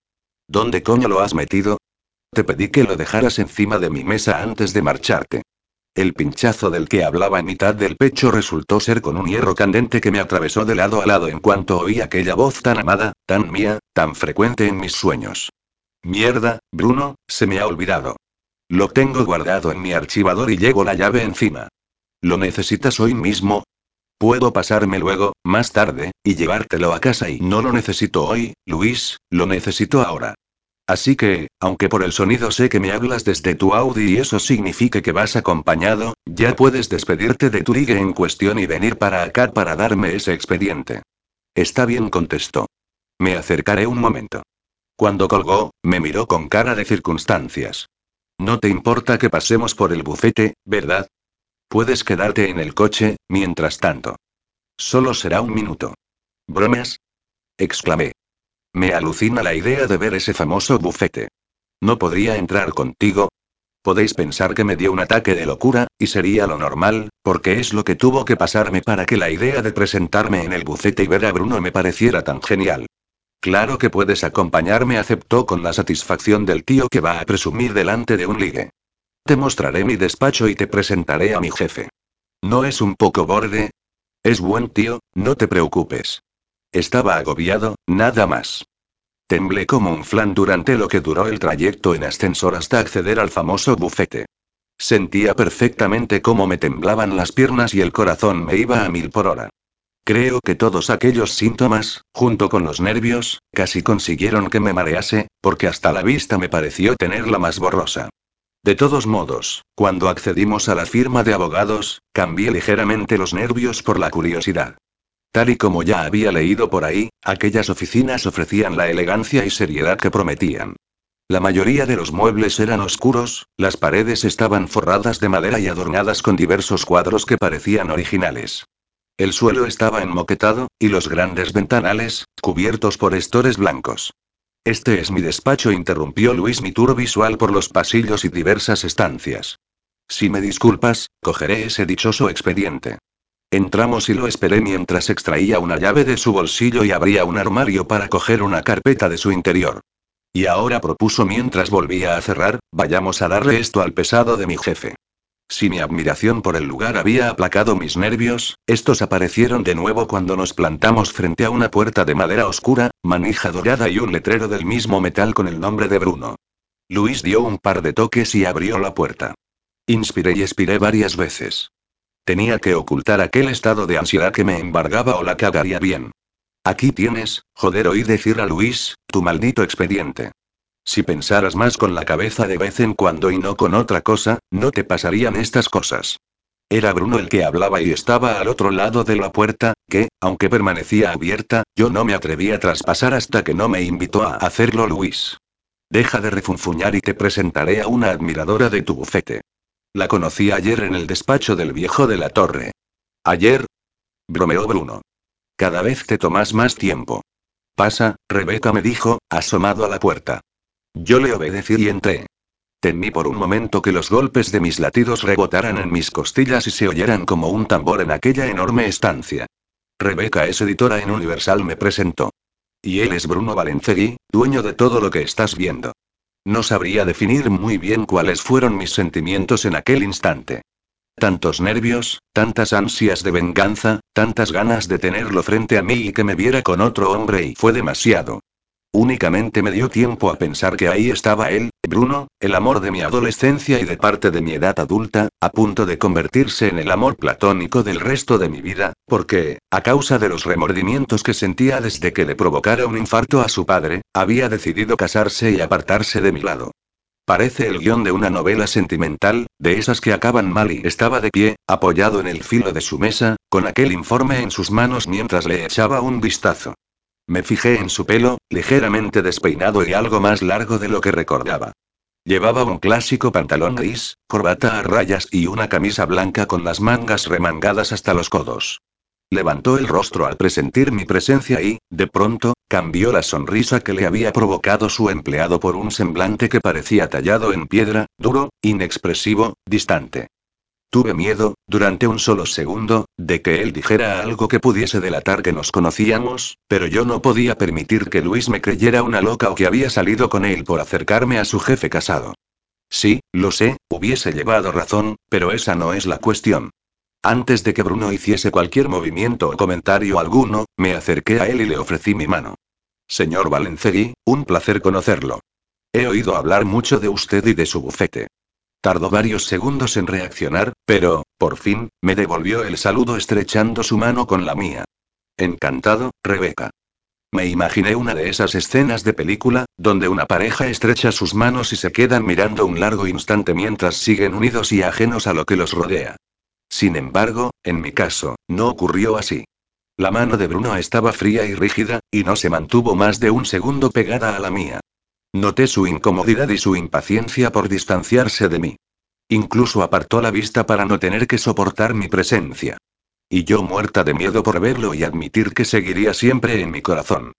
¿Dónde coño lo has metido? Te pedí que lo dejaras encima de mi mesa antes de marcharte. El pinchazo del que hablaba en mitad del pecho resultó ser con un hierro candente que me atravesó de lado a lado en cuanto oí aquella voz tan amada, tan mía, tan frecuente en mis sueños. Mierda, Bruno, se me ha olvidado. Lo tengo guardado en mi archivador y llevo la llave encima. ¿Lo necesitas hoy mismo? Puedo pasarme luego, más tarde, y llevártelo a casa y no lo necesito hoy, Luis, lo necesito ahora. Así que, aunque por el sonido sé que me hablas desde tu Audi y eso significa que vas acompañado, ya puedes despedirte de tu ligue en cuestión y venir para acá para darme ese expediente. Está bien, contestó. Me acercaré un momento. Cuando colgó, me miró con cara de circunstancias. No te importa que pasemos por el bufete, ¿verdad? Puedes quedarte en el coche, mientras tanto. Solo será un minuto. ¿Bromas? exclamé. Me alucina la idea de ver ese famoso bufete. ¿No podría entrar contigo? Podéis pensar que me dio un ataque de locura, y sería lo normal, porque es lo que tuvo que pasarme para que la idea de presentarme en el bufete y ver a Bruno me pareciera tan genial. Claro que puedes acompañarme, aceptó con la satisfacción del tío que va a presumir delante de un ligue. Te mostraré mi despacho y te presentaré a mi jefe. ¿No es un poco borde? Es buen tío, no te preocupes. Estaba agobiado, nada más. Temblé como un flan durante lo que duró el trayecto en ascensor hasta acceder al famoso bufete. Sentía perfectamente cómo me temblaban las piernas y el corazón me iba a mil por hora. Creo que todos aquellos síntomas, junto con los nervios, casi consiguieron que me marease, porque hasta la vista me pareció tenerla más borrosa. De todos modos, cuando accedimos a la firma de abogados, cambié ligeramente los nervios por la curiosidad. Tal y como ya había leído por ahí, aquellas oficinas ofrecían la elegancia y seriedad que prometían. La mayoría de los muebles eran oscuros, las paredes estaban forradas de madera y adornadas con diversos cuadros que parecían originales. El suelo estaba enmoquetado, y los grandes ventanales, cubiertos por estores blancos. Este es mi despacho, interrumpió Luis mi tour visual por los pasillos y diversas estancias. Si me disculpas, cogeré ese dichoso expediente. Entramos y lo esperé mientras extraía una llave de su bolsillo y abría un armario para coger una carpeta de su interior. Y ahora propuso mientras volvía a cerrar, vayamos a darle esto al pesado de mi jefe. Si mi admiración por el lugar había aplacado mis nervios, estos aparecieron de nuevo cuando nos plantamos frente a una puerta de madera oscura, manija dorada y un letrero del mismo metal con el nombre de Bruno. Luis dio un par de toques y abrió la puerta. Inspiré y expiré varias veces. Tenía que ocultar aquel estado de ansiedad que me embargaba o la cagaría bien. Aquí tienes, joder, oí decir a Luis, tu maldito expediente. Si pensaras más con la cabeza de vez en cuando y no con otra cosa, no te pasarían estas cosas. Era Bruno el que hablaba y estaba al otro lado de la puerta, que, aunque permanecía abierta, yo no me atreví a traspasar hasta que no me invitó a hacerlo Luis. Deja de refunfuñar y te presentaré a una admiradora de tu bufete. La conocí ayer en el despacho del viejo de la torre. ¿Ayer? Bromeó Bruno. Cada vez te tomas más tiempo. Pasa, Rebeca me dijo, asomado a la puerta. Yo le obedecí y entré. Temí por un momento que los golpes de mis latidos rebotaran en mis costillas y se oyeran como un tambor en aquella enorme estancia. Rebeca es editora en Universal, me presentó. Y él es Bruno Valencegui, dueño de todo lo que estás viendo. No sabría definir muy bien cuáles fueron mis sentimientos en aquel instante. Tantos nervios, tantas ansias de venganza, tantas ganas de tenerlo frente a mí y que me viera con otro hombre y fue demasiado. Únicamente me dio tiempo a pensar que ahí estaba él, Bruno, el amor de mi adolescencia y de parte de mi edad adulta, a punto de convertirse en el amor platónico del resto de mi vida, porque, a causa de los remordimientos que sentía desde que le provocara un infarto a su padre, había decidido casarse y apartarse de mi lado. Parece el guion de una novela sentimental, de esas que acaban mal y estaba de pie, apoyado en el filo de su mesa, con aquel informe en sus manos mientras le echaba un vistazo. Me fijé en su pelo, ligeramente despeinado y algo más largo de lo que recordaba. Llevaba un clásico pantalón gris, corbata a rayas y una camisa blanca con las mangas remangadas hasta los codos. Levantó el rostro al presentir mi presencia y, de pronto, cambió la sonrisa que le había provocado su empleado por un semblante que parecía tallado en piedra, duro, inexpresivo, distante. Tuve miedo, durante un solo segundo, de que él dijera algo que pudiese delatar que nos conocíamos, pero yo no podía permitir que Luis me creyera una loca o que había salido con él por acercarme a su jefe casado. Sí, lo sé, hubiese llevado razón, pero esa no es la cuestión. Antes de que Bruno hiciese cualquier movimiento o comentario alguno, me acerqué a él y le ofrecí mi mano. Señor Valencegui, un placer conocerlo. He oído hablar mucho de usted y de su bufete. Tardó varios segundos en reaccionar, pero, por fin, me devolvió el saludo estrechando su mano con la mía. Encantado, Rebeca. Me imaginé una de esas escenas de película, donde una pareja estrecha sus manos y se quedan mirando un largo instante mientras siguen unidos y ajenos a lo que los rodea. Sin embargo, en mi caso, no ocurrió así. La mano de Bruno estaba fría y rígida, y no se mantuvo más de un segundo pegada a la mía. Noté su incomodidad y su impaciencia por distanciarse de mí. Incluso apartó la vista para no tener que soportar mi presencia. Y yo muerta de miedo por verlo y admitir que seguiría siempre en mi corazón.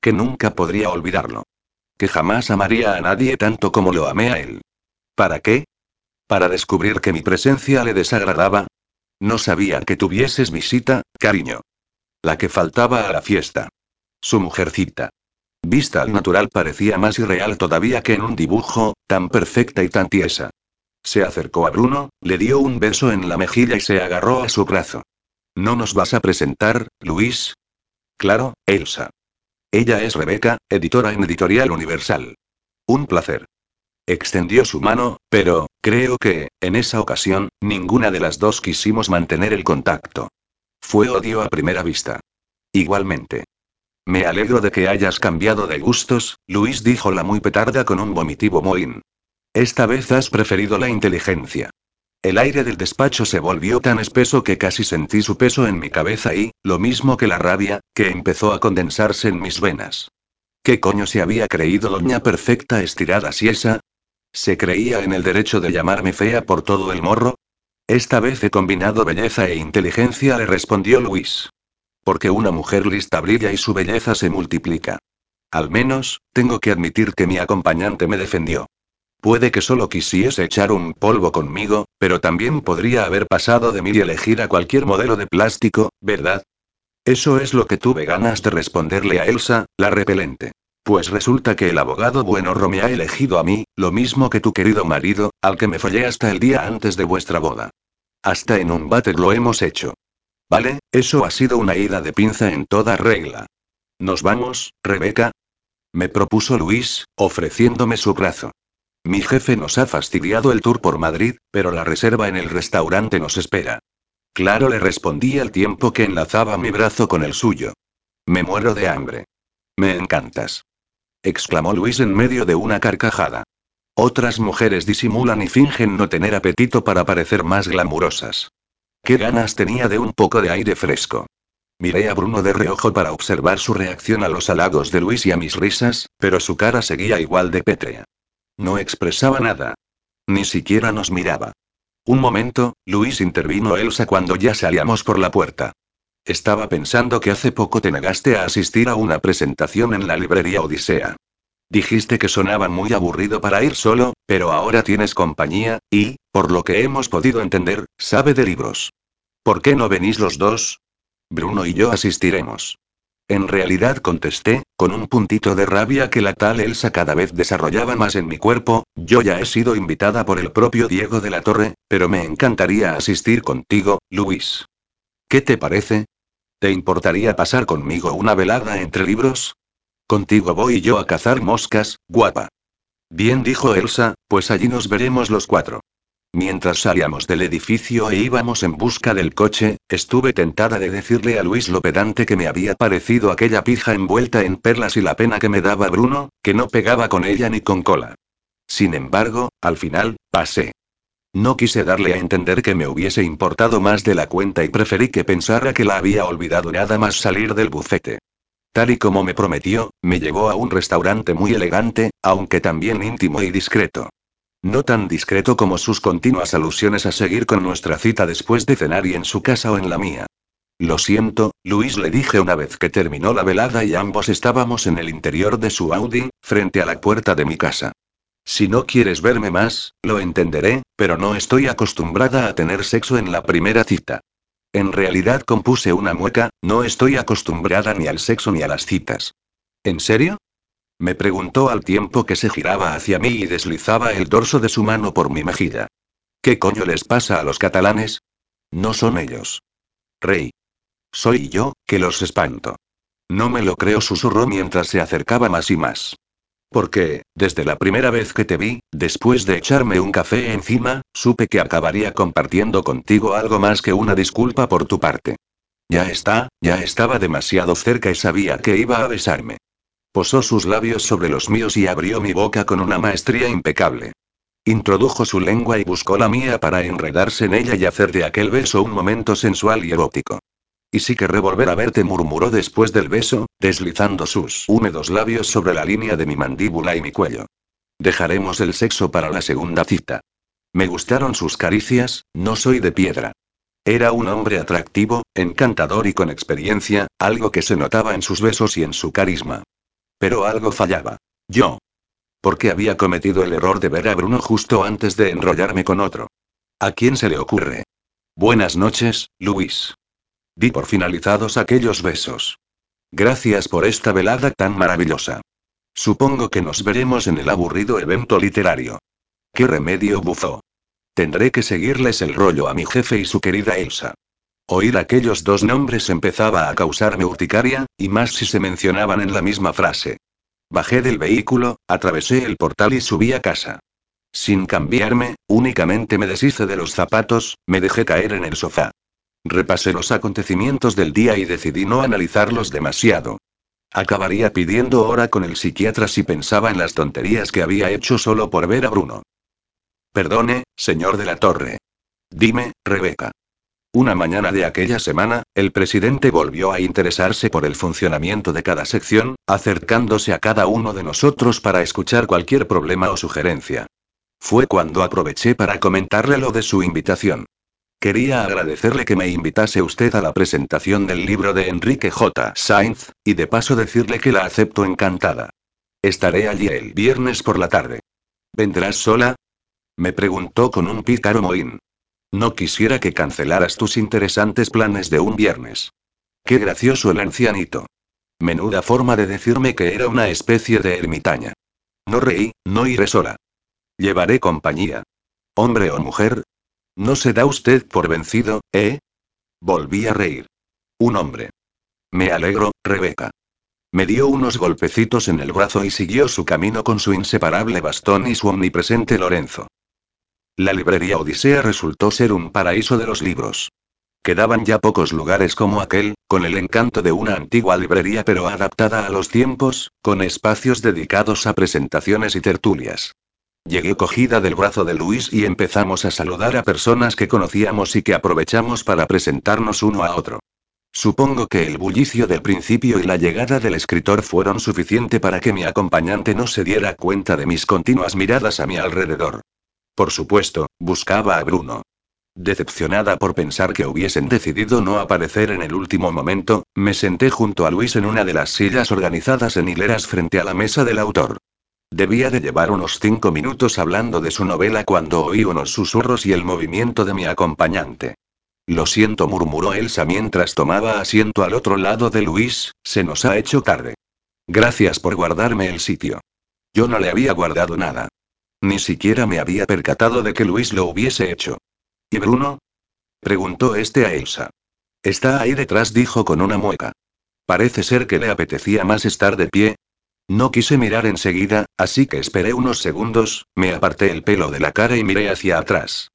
Que nunca podría olvidarlo. Que jamás amaría a nadie tanto como lo amé a él. ¿Para qué? ¿Para descubrir que mi presencia le desagradaba? No sabía que tuvieses visita, cariño. La que faltaba a la fiesta. Su mujercita. Vista al natural parecía más irreal todavía que en un dibujo, tan perfecta y tan tiesa. Se acercó a Bruno, le dio un beso en la mejilla y se agarró a su brazo. ¿No nos vas a presentar, Luis? Claro, Elsa. Ella es Rebeca, editora en Editorial Universal. Un placer. Extendió su mano, pero, creo que, en esa ocasión, ninguna de las dos quisimos mantener el contacto. Fue odio a primera vista. Igualmente. Me alegro de que hayas cambiado de gustos, Luis dijo la muy petarda con un vomitivo mohín. Esta vez has preferido la inteligencia. El aire del despacho se volvió tan espeso que casi sentí su peso en mi cabeza y, lo mismo que la rabia, que empezó a condensarse en mis venas. ¿Qué coño se había creído doña perfecta estirada si esa? ¿Se creía en el derecho de llamarme fea por todo el morro? Esta vez he combinado belleza e inteligencia, le respondió Luis. Porque una mujer lista brilla y su belleza se multiplica. Al menos, tengo que admitir que mi acompañante me defendió. Puede que solo quisiese echar un polvo conmigo, pero también podría haber pasado de mí y elegir a cualquier modelo de plástico, ¿verdad? Eso es lo que tuve ganas de responderle a Elsa, la repelente. Pues resulta que el abogado bueno me ha elegido a mí, lo mismo que tu querido marido, al que me follé hasta el día antes de vuestra boda. Hasta en un váter lo hemos hecho. Vale, eso ha sido una ida de pinza en toda regla. ¿Nos vamos, Rebeca? Me propuso Luis, ofreciéndome su brazo. Mi jefe nos ha fastidiado el tour por Madrid, pero la reserva en el restaurante nos espera. Claro, le respondí al tiempo que enlazaba mi brazo con el suyo. Me muero de hambre. Me encantas. exclamó Luis en medio de una carcajada. Otras mujeres disimulan y fingen no tener apetito para parecer más glamurosas. Qué ganas tenía de un poco de aire fresco. Miré a Bruno de reojo para observar su reacción a los halagos de Luis y a mis risas, pero su cara seguía igual de pétrea. No expresaba nada. Ni siquiera nos miraba. Un momento, Luis intervino Elsa cuando ya salíamos por la puerta. Estaba pensando que hace poco te negaste a asistir a una presentación en la librería Odisea. Dijiste que sonaba muy aburrido para ir solo, pero ahora tienes compañía, y, por lo que hemos podido entender, sabe de libros. ¿Por qué no venís los dos? Bruno y yo asistiremos. En realidad contesté, con un puntito de rabia que la tal Elsa cada vez desarrollaba más en mi cuerpo, yo ya he sido invitada por el propio Diego de la Torre, pero me encantaría asistir contigo, Luis. ¿Qué te parece? ¿Te importaría pasar conmigo una velada entre libros? Contigo voy yo a cazar moscas, guapa. Bien dijo Elsa, pues allí nos veremos los cuatro. Mientras salíamos del edificio e íbamos en busca del coche, estuve tentada de decirle a Luis lo pedante que me había parecido aquella pija envuelta en perlas y la pena que me daba Bruno, que no pegaba con ella ni con cola. Sin embargo, al final, pasé. No quise darle a entender que me hubiese importado más de la cuenta y preferí que pensara que la había olvidado nada más salir del bufete. Tal y como me prometió, me llevó a un restaurante muy elegante, aunque también íntimo y discreto. No tan discreto como sus continuas alusiones a seguir con nuestra cita después de cenar y en su casa o en la mía. Lo siento, Luis le dije una vez que terminó la velada y ambos estábamos en el interior de su Audi, frente a la puerta de mi casa. Si no quieres verme más, lo entenderé, pero no estoy acostumbrada a tener sexo en la primera cita. En realidad compuse una mueca, no estoy acostumbrada ni al sexo ni a las citas. ¿En serio? Me preguntó al tiempo que se giraba hacia mí y deslizaba el dorso de su mano por mi mejilla. ¿Qué coño les pasa a los catalanes? No son ellos. Rey. Soy yo, que los espanto. No me lo creo, susurró mientras se acercaba más y más. Porque, desde la primera vez que te vi, después de echarme un café encima, supe que acabaría compartiendo contigo algo más que una disculpa por tu parte. Ya está, ya estaba demasiado cerca y sabía que iba a besarme. Posó sus labios sobre los míos y abrió mi boca con una maestría impecable. Introdujo su lengua y buscó la mía para enredarse en ella y hacer de aquel beso un momento sensual y erótico. Y sí que revolver a verte, murmuró después del beso, deslizando sus húmedos labios sobre la línea de mi mandíbula y mi cuello. Dejaremos el sexo para la segunda cita. Me gustaron sus caricias, no soy de piedra. Era un hombre atractivo, encantador y con experiencia, algo que se notaba en sus besos y en su carisma. Pero algo fallaba. Yo. Porque había cometido el error de ver a Bruno justo antes de enrollarme con otro. ¿A quién se le ocurre? Buenas noches, Luis. Di por finalizados aquellos besos. Gracias por esta velada tan maravillosa. Supongo que nos veremos en el aburrido evento literario. ¿Qué remedio bufó? Tendré que seguirles el rollo a mi jefe y su querida Elsa. Oír aquellos dos nombres empezaba a causarme urticaria, y más si se mencionaban en la misma frase. Bajé del vehículo, atravesé el portal y subí a casa. Sin cambiarme, únicamente me deshice de los zapatos, me dejé caer en el sofá. Repasé los acontecimientos del día y decidí no analizarlos demasiado. Acabaría pidiendo hora con el psiquiatra si pensaba en las tonterías que había hecho solo por ver a Bruno. Perdone, señor de la Torre. Dime, Rebeca. Una mañana de aquella semana, el presidente volvió a interesarse por el funcionamiento de cada sección, acercándose a cada uno de nosotros para escuchar cualquier problema o sugerencia. Fue cuando aproveché para comentarle lo de su invitación. Quería agradecerle que me invitase usted a la presentación del libro de Enrique J. Sainz, y de paso decirle que la acepto encantada. Estaré allí el viernes por la tarde. ¿Vendrás sola? Me preguntó con un pícaro mohín. No quisiera que cancelaras tus interesantes planes de un viernes. Qué gracioso el ancianito. Menuda forma de decirme que era una especie de ermitaña. No reí, no iré sola. Llevaré compañía. Hombre o mujer. ¿No se da usted por vencido, eh? Volví a reír. Un hombre. Me alegro, Rebeca. Me dio unos golpecitos en el brazo y siguió su camino con su inseparable bastón y su omnipresente Lorenzo. La librería Odisea resultó ser un paraíso de los libros. Quedaban ya pocos lugares como aquel, con el encanto de una antigua librería pero adaptada a los tiempos, con espacios dedicados a presentaciones y tertulias. Llegué cogida del brazo de Luis y empezamos a saludar a personas que conocíamos y que aprovechamos para presentarnos uno a otro. Supongo que el bullicio del principio y la llegada del escritor fueron suficiente para que mi acompañante no se diera cuenta de mis continuas miradas a mi alrededor. Por supuesto, buscaba a Bruno. Decepcionada por pensar que hubiesen decidido no aparecer en el último momento, me senté junto a Luis en una de las sillas organizadas en hileras frente a la mesa del autor. Debía de llevar unos cinco minutos hablando de su novela cuando oí unos susurros y el movimiento de mi acompañante. Lo siento, murmuró Elsa mientras tomaba asiento al otro lado de Luis, se nos ha hecho tarde. Gracias por guardarme el sitio. Yo no le había guardado nada. Ni siquiera me había percatado de que Luis lo hubiese hecho. ¿Y Bruno? Preguntó este a Elsa. Está ahí detrás, dijo con una mueca. Parece ser que le apetecía más estar de pie. No quise mirar enseguida, así que esperé unos segundos, me aparté el pelo de la cara y miré hacia atrás.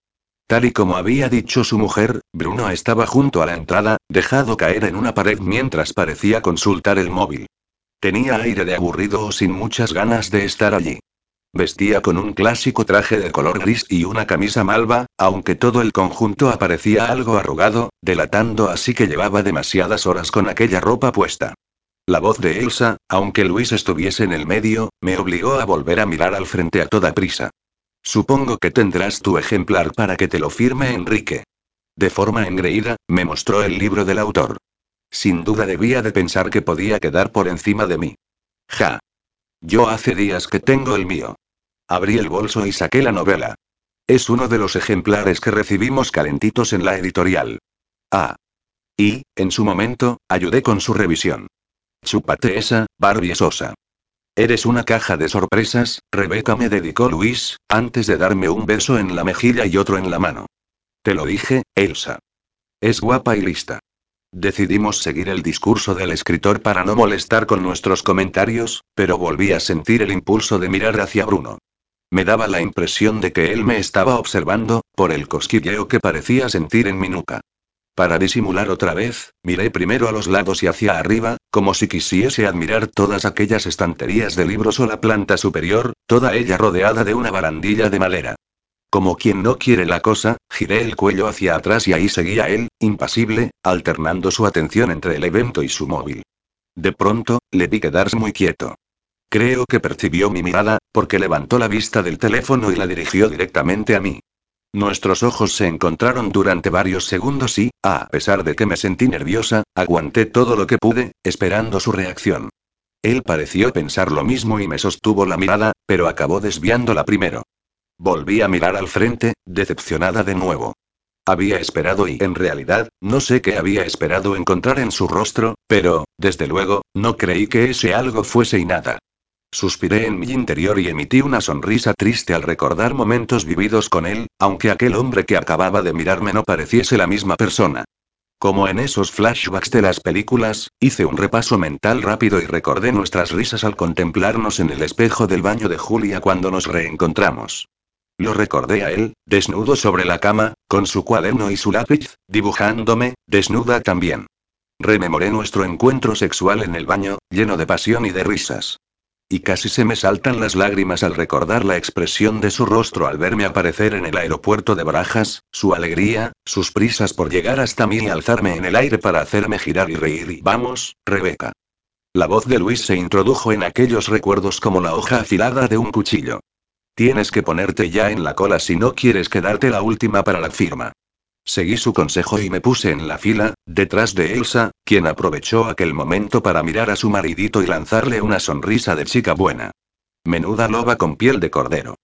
Tal y como había dicho su mujer, Bruno estaba junto a la entrada, dejado caer en una pared mientras parecía consultar el móvil. Tenía aire de aburrido o sin muchas ganas de estar allí. Vestía con un clásico traje de color gris y una camisa malva, aunque todo el conjunto aparecía algo arrugado, delatando así que llevaba demasiadas horas con aquella ropa puesta. La voz de Elsa, aunque Luis estuviese en el medio, me obligó a volver a mirar al frente a toda prisa. Supongo que tendrás tu ejemplar para que te lo firme Enrique. De forma engreída, me mostró el libro del autor. Sin duda debía de pensar que podía quedar por encima de mí. Ja. Yo hace días que tengo el mío. Abrí el bolso y saqué la novela. Es uno de los ejemplares que recibimos calentitos en la editorial. Ah. Y, en su momento, ayudé con su revisión. Chúpate esa, Barbie Sosa. Eres una caja de sorpresas, Rebeca me dedicó Luis, antes de darme un beso en la mejilla y otro en la mano. Te lo dije, Elsa. Es guapa y lista. Decidimos seguir el discurso del escritor para no molestar con nuestros comentarios, pero volví a sentir el impulso de mirar hacia Bruno. Me daba la impresión de que él me estaba observando, por el cosquilleo que parecía sentir en mi nuca. Para disimular otra vez, miré primero a los lados y hacia arriba, como si quisiese admirar todas aquellas estanterías de libros o la planta superior, toda ella rodeada de una barandilla de madera. Como quien no quiere la cosa, giré el cuello hacia atrás y ahí seguía él, impasible, alternando su atención entre el evento y su móvil. De pronto, le vi quedarse muy quieto. Creo que percibió mi mirada, porque levantó la vista del teléfono y la dirigió directamente a mí. Nuestros ojos se encontraron durante varios segundos y, a pesar de que me sentí nerviosa, aguanté todo lo que pude, esperando su reacción. Él pareció pensar lo mismo y me sostuvo la mirada, pero acabó desviándola primero. Volví a mirar al frente, decepcionada de nuevo. Había esperado y, en realidad, no sé qué había esperado encontrar en su rostro, pero, desde luego, no creí que ese algo fuese y nada. Suspiré en mi interior y emití una sonrisa triste al recordar momentos vividos con él, aunque aquel hombre que acababa de mirarme no pareciese la misma persona. Como en esos flashbacks de las películas, hice un repaso mental rápido y recordé nuestras risas al contemplarnos en el espejo del baño de Julia cuando nos reencontramos. Lo recordé a él, desnudo sobre la cama, con su cuaderno y su lápiz, dibujándome, desnuda también. Rememoré nuestro encuentro sexual en el baño, lleno de pasión y de risas. Y casi se me saltan las lágrimas al recordar la expresión de su rostro al verme aparecer en el aeropuerto de Barajas, su alegría, sus prisas por llegar hasta mí y alzarme en el aire para hacerme girar y reír y vamos, Rebeca. La voz de Luis se introdujo en aquellos recuerdos como la hoja afilada de un cuchillo. Tienes que ponerte ya en la cola si no quieres quedarte la última para la firma. Seguí su consejo y me puse en la fila, detrás de Elsa, quien aprovechó aquel momento para mirar a su maridito y lanzarle una sonrisa de chica buena. Menuda loba con piel de cordero.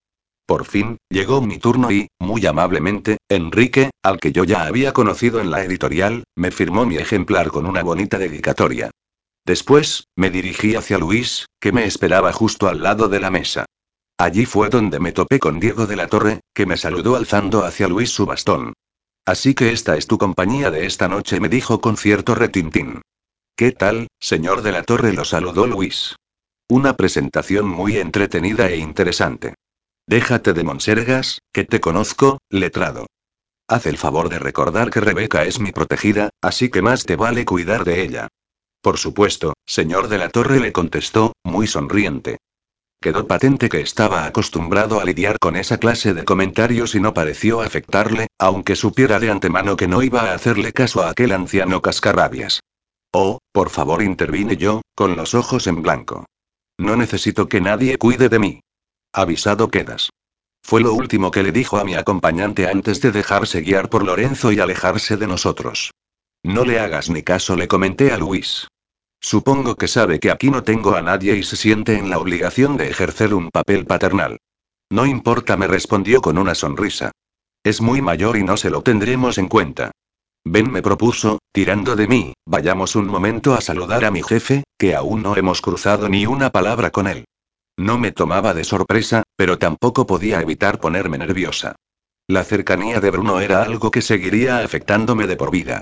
Por fin, llegó mi turno y, muy amablemente, Enrique, al que yo ya había conocido en la editorial, me firmó mi ejemplar con una bonita dedicatoria. Después, me dirigí hacia Luis, que me esperaba justo al lado de la mesa. Allí fue donde me topé con Diego de la Torre, que me saludó alzando hacia Luis su bastón. Así que esta es tu compañía de esta noche, me dijo con cierto retintín. ¿Qué tal, señor de la Torre? Lo saludó Luis. Una presentación muy entretenida e interesante. Déjate de monsergas, que te conozco, letrado. Haz el favor de recordar que Rebeca es mi protegida, así que más te vale cuidar de ella. Por supuesto, señor de la Torre le contestó, muy sonriente. Quedó patente que estaba acostumbrado a lidiar con esa clase de comentarios y no pareció afectarle, aunque supiera de antemano que no iba a hacerle caso a aquel anciano cascarrabias. Oh, por favor, intervine yo, con los ojos en blanco. No necesito que nadie cuide de mí. Avisado quedas. Fue lo último que le dijo a mi acompañante antes de dejarse guiar por Lorenzo y alejarse de nosotros. No le hagas ni caso, le comenté a Luis. Supongo que sabe que aquí no tengo a nadie y se siente en la obligación de ejercer un papel paternal. No importa, me respondió con una sonrisa. Es muy mayor y no se lo tendremos en cuenta. Ben me propuso, tirando de mí, vayamos un momento a saludar a mi jefe, que aún no hemos cruzado ni una palabra con él. No me tomaba de sorpresa, pero tampoco podía evitar ponerme nerviosa. La cercanía de Bruno era algo que seguiría afectándome de por vida.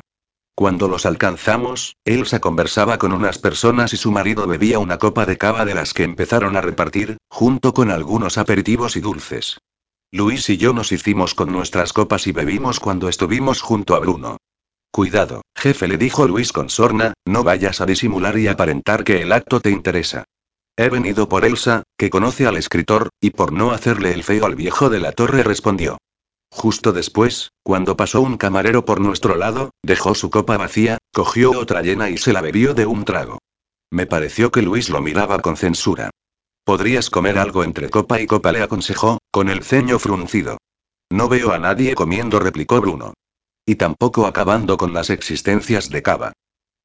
Cuando los alcanzamos, Elsa conversaba con unas personas y su marido bebía una copa de cava de las que empezaron a repartir, junto con algunos aperitivos y dulces. Luis y yo nos hicimos con nuestras copas y bebimos cuando estuvimos junto a Bruno. Cuidado, jefe, le dijo Luis con sorna, no vayas a disimular y aparentar que el acto te interesa. He venido por Elsa, que conoce al escritor, y por no hacerle el feo al viejo de la torre respondió. Justo después, cuando pasó un camarero por nuestro lado, dejó su copa vacía, cogió otra llena y se la bebió de un trago. Me pareció que Luis lo miraba con censura. Podrías comer algo entre copa y copa, le aconsejó, con el ceño fruncido. No veo a nadie comiendo, replicó Bruno. Y tampoco acabando con las existencias de Cava.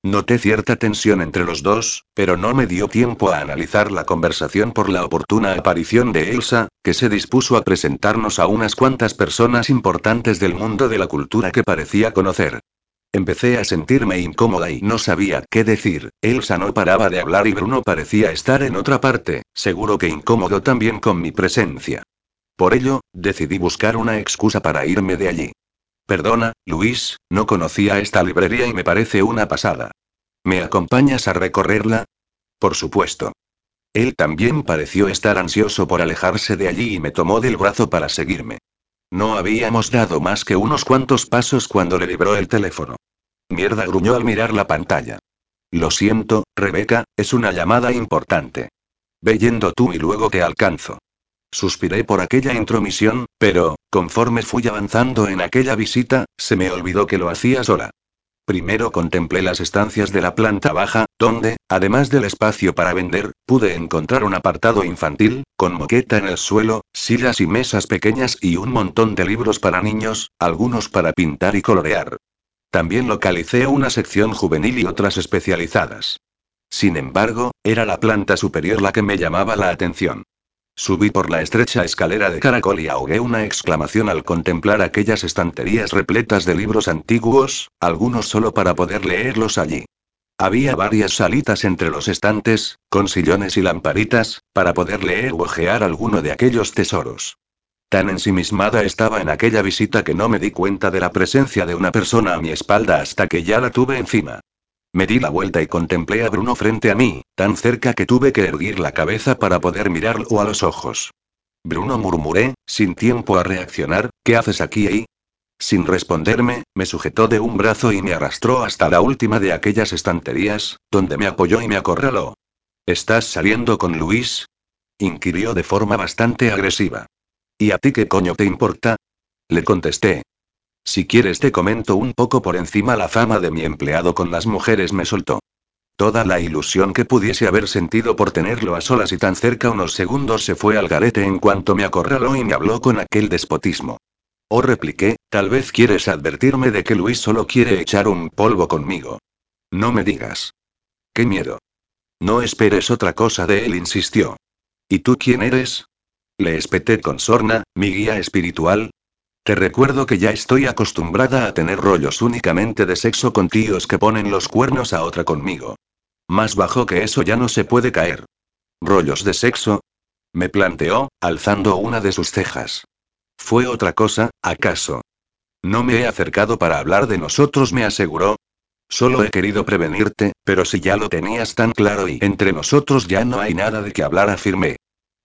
Noté cierta tensión entre los dos, pero no me dio tiempo a analizar la conversación por la oportuna aparición de Elsa, que se dispuso a presentarnos a unas cuantas personas importantes del mundo de la cultura que parecía conocer. Empecé a sentirme incómoda y no sabía qué decir. Elsa no paraba de hablar y Bruno parecía estar en otra parte, seguro que incómodo también con mi presencia. Por ello, decidí buscar una excusa para irme de allí. Perdona, Luis, no conocía esta librería y me parece una pasada. ¿Me acompañas a recorrerla? Por supuesto. Él también pareció estar ansioso por alejarse de allí y me tomó del brazo para seguirme. No habíamos dado más que unos cuantos pasos cuando le libró el teléfono. Mierda, gruñó al mirar la pantalla. Lo siento, Rebeca, es una llamada importante. Ve yendo tú y luego te alcanzo. Suspiré por aquella intromisión, pero, conforme fui avanzando en aquella visita, se me olvidó que lo hacía sola. Primero contemplé las estancias de la planta baja, donde, además del espacio para vender, pude encontrar un apartado infantil, con moqueta en el suelo, sillas y mesas pequeñas y un montón de libros para niños, algunos para pintar y colorear. También localicé una sección juvenil y otras especializadas. Sin embargo, era la planta superior la que me llamaba la atención. Subí por la estrecha escalera de caracol y ahogué una exclamación al contemplar aquellas estanterías repletas de libros antiguos, algunos solo para poder leerlos allí. Había varias salitas entre los estantes, con sillones y lamparitas, para poder leer o ojear alguno de aquellos tesoros. Tan ensimismada estaba en aquella visita que no me di cuenta de la presencia de una persona a mi espalda hasta que ya la tuve encima. Me di la vuelta y contemplé a Bruno frente a mí, tan cerca que tuve que erguir la cabeza para poder mirarlo a los ojos. Bruno murmuré, sin tiempo a reaccionar, ¿qué haces aquí ahí? Sin responderme, me sujetó de un brazo y me arrastró hasta la última de aquellas estanterías, donde me apoyó y me acorraló. ¿Estás saliendo con Luis? inquirió de forma bastante agresiva. ¿Y a ti qué coño te importa? Le contesté, si quieres te comento un poco por encima la fama de mi empleado con las mujeres me soltó. Toda la ilusión que pudiese haber sentido por tenerlo a solas y tan cerca unos segundos se fue al garete en cuanto me acorraló y me habló con aquel despotismo. Oh, repliqué, tal vez quieres advertirme de que Luis solo quiere echar un polvo conmigo. No me digas. Qué miedo. No esperes otra cosa de él, insistió. ¿Y tú quién eres? Le espeté con sorna, mi guía espiritual, te recuerdo que ya estoy acostumbrada a tener rollos únicamente de sexo con tíos que ponen los cuernos a otra conmigo. Más bajo que eso ya no se puede caer. ¿Rollos de sexo? Me planteó, alzando una de sus cejas. ¿Fue otra cosa, acaso? No me he acercado para hablar de nosotros, me aseguró. Solo he querido prevenirte, pero si ya lo tenías tan claro y entre nosotros ya no hay nada de que hablar, afirmé.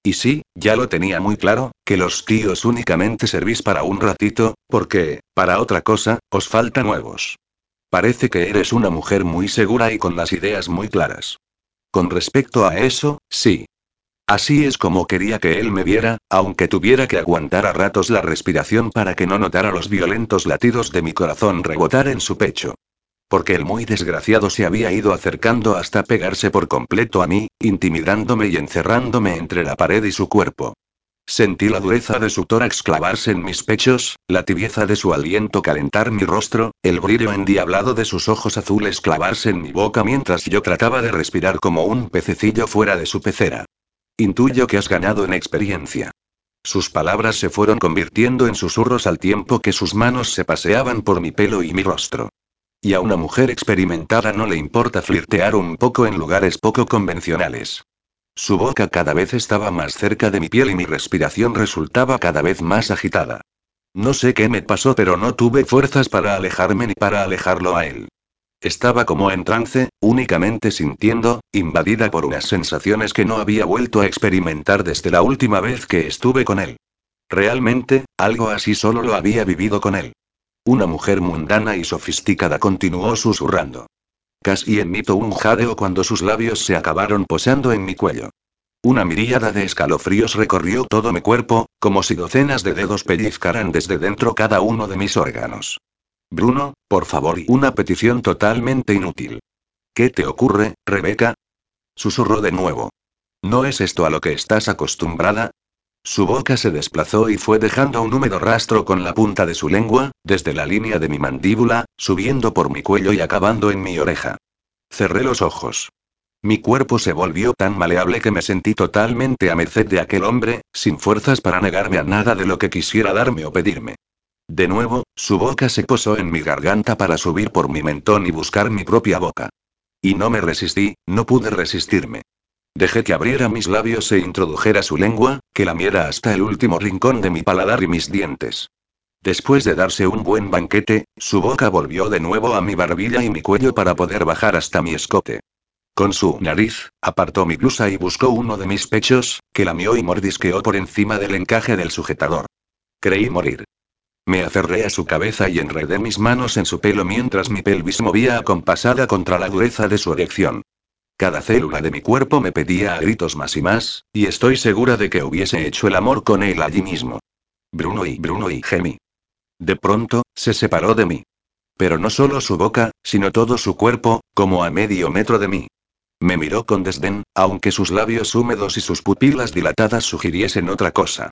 Y sí, ya lo tenía muy claro, que los tíos únicamente servís para un ratito, porque, para otra cosa, os faltan nuevos. Parece que eres una mujer muy segura y con las ideas muy claras. Con respecto a eso, sí. Así es como quería que él me viera, aunque tuviera que aguantar a ratos la respiración para que no notara los violentos latidos de mi corazón rebotar en su pecho. Porque el muy desgraciado se había ido acercando hasta pegarse por completo a mí, intimidándome y encerrándome entre la pared y su cuerpo. Sentí la dureza de su tórax clavarse en mis pechos, la tibieza de su aliento calentar mi rostro, el brillo endiablado de sus ojos azules clavarse en mi boca mientras yo trataba de respirar como un pececillo fuera de su pecera. Intuyo que has ganado en experiencia. Sus palabras se fueron convirtiendo en susurros al tiempo que sus manos se paseaban por mi pelo y mi rostro. Y a una mujer experimentada no le importa flirtear un poco en lugares poco convencionales. Su boca cada vez estaba más cerca de mi piel y mi respiración resultaba cada vez más agitada. No sé qué me pasó, pero no tuve fuerzas para alejarme ni para alejarlo a él. Estaba como en trance, únicamente sintiendo, invadida por unas sensaciones que no había vuelto a experimentar desde la última vez que estuve con él. Realmente, algo así solo lo había vivido con él. Una mujer mundana y sofisticada continuó susurrando. Casi emito un jadeo cuando sus labios se acabaron posando en mi cuello. Una miríada de escalofríos recorrió todo mi cuerpo, como si docenas de dedos pellizcaran desde dentro cada uno de mis órganos. Bruno, por favor, y una petición totalmente inútil. ¿Qué te ocurre, Rebeca? Susurró de nuevo. ¿No es esto a lo que estás acostumbrada? Su boca se desplazó y fue dejando un húmedo rastro con la punta de su lengua, desde la línea de mi mandíbula, subiendo por mi cuello y acabando en mi oreja. Cerré los ojos. Mi cuerpo se volvió tan maleable que me sentí totalmente a merced de aquel hombre, sin fuerzas para negarme a nada de lo que quisiera darme o pedirme. De nuevo, su boca se posó en mi garganta para subir por mi mentón y buscar mi propia boca. Y no me resistí, no pude resistirme. Dejé que abriera mis labios e introdujera su lengua, que lamiera hasta el último rincón de mi paladar y mis dientes. Después de darse un buen banquete, su boca volvió de nuevo a mi barbilla y mi cuello para poder bajar hasta mi escote. Con su nariz, apartó mi blusa y buscó uno de mis pechos, que lamió y mordisqueó por encima del encaje del sujetador. Creí morir. Me aferré a su cabeza y enredé mis manos en su pelo mientras mi pelvis movía acompasada contra la dureza de su erección. Cada célula de mi cuerpo me pedía a gritos más y más, y estoy segura de que hubiese hecho el amor con él allí mismo. Bruno y Bruno y gemí. De pronto, se separó de mí. Pero no solo su boca, sino todo su cuerpo, como a medio metro de mí. Me miró con desdén, aunque sus labios húmedos y sus pupilas dilatadas sugiriesen otra cosa.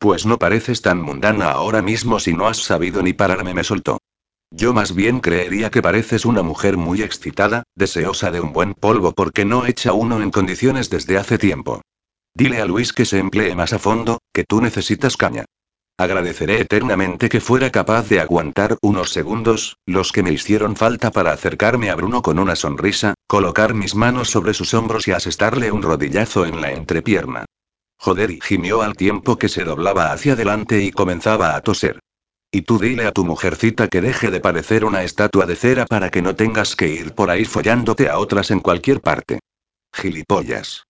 Pues no pareces tan mundana ahora mismo si no has sabido ni pararme, me soltó. Yo más bien creería que pareces una mujer muy excitada, deseosa de un buen polvo porque no echa uno en condiciones desde hace tiempo. Dile a Luis que se emplee más a fondo, que tú necesitas caña. Agradeceré eternamente que fuera capaz de aguantar unos segundos, los que me hicieron falta para acercarme a Bruno con una sonrisa, colocar mis manos sobre sus hombros y asestarle un rodillazo en la entrepierna. Joder, y gimió al tiempo que se doblaba hacia adelante y comenzaba a toser. Y tú dile a tu mujercita que deje de parecer una estatua de cera para que no tengas que ir por ahí follándote a otras en cualquier parte. Gilipollas.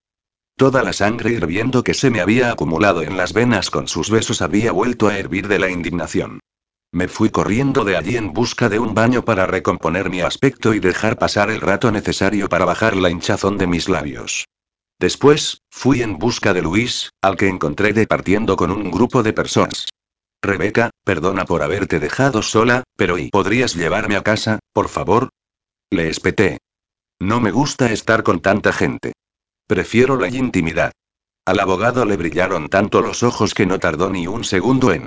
Toda la sangre hirviendo que se me había acumulado en las venas con sus besos había vuelto a hervir de la indignación. Me fui corriendo de allí en busca de un baño para recomponer mi aspecto y dejar pasar el rato necesario para bajar la hinchazón de mis labios. Después, fui en busca de Luis, al que encontré departiendo con un grupo de personas. Rebeca, perdona por haberte dejado sola, pero ¿y podrías llevarme a casa, por favor? Le espeté. No me gusta estar con tanta gente. Prefiero la intimidad. Al abogado le brillaron tanto los ojos que no tardó ni un segundo en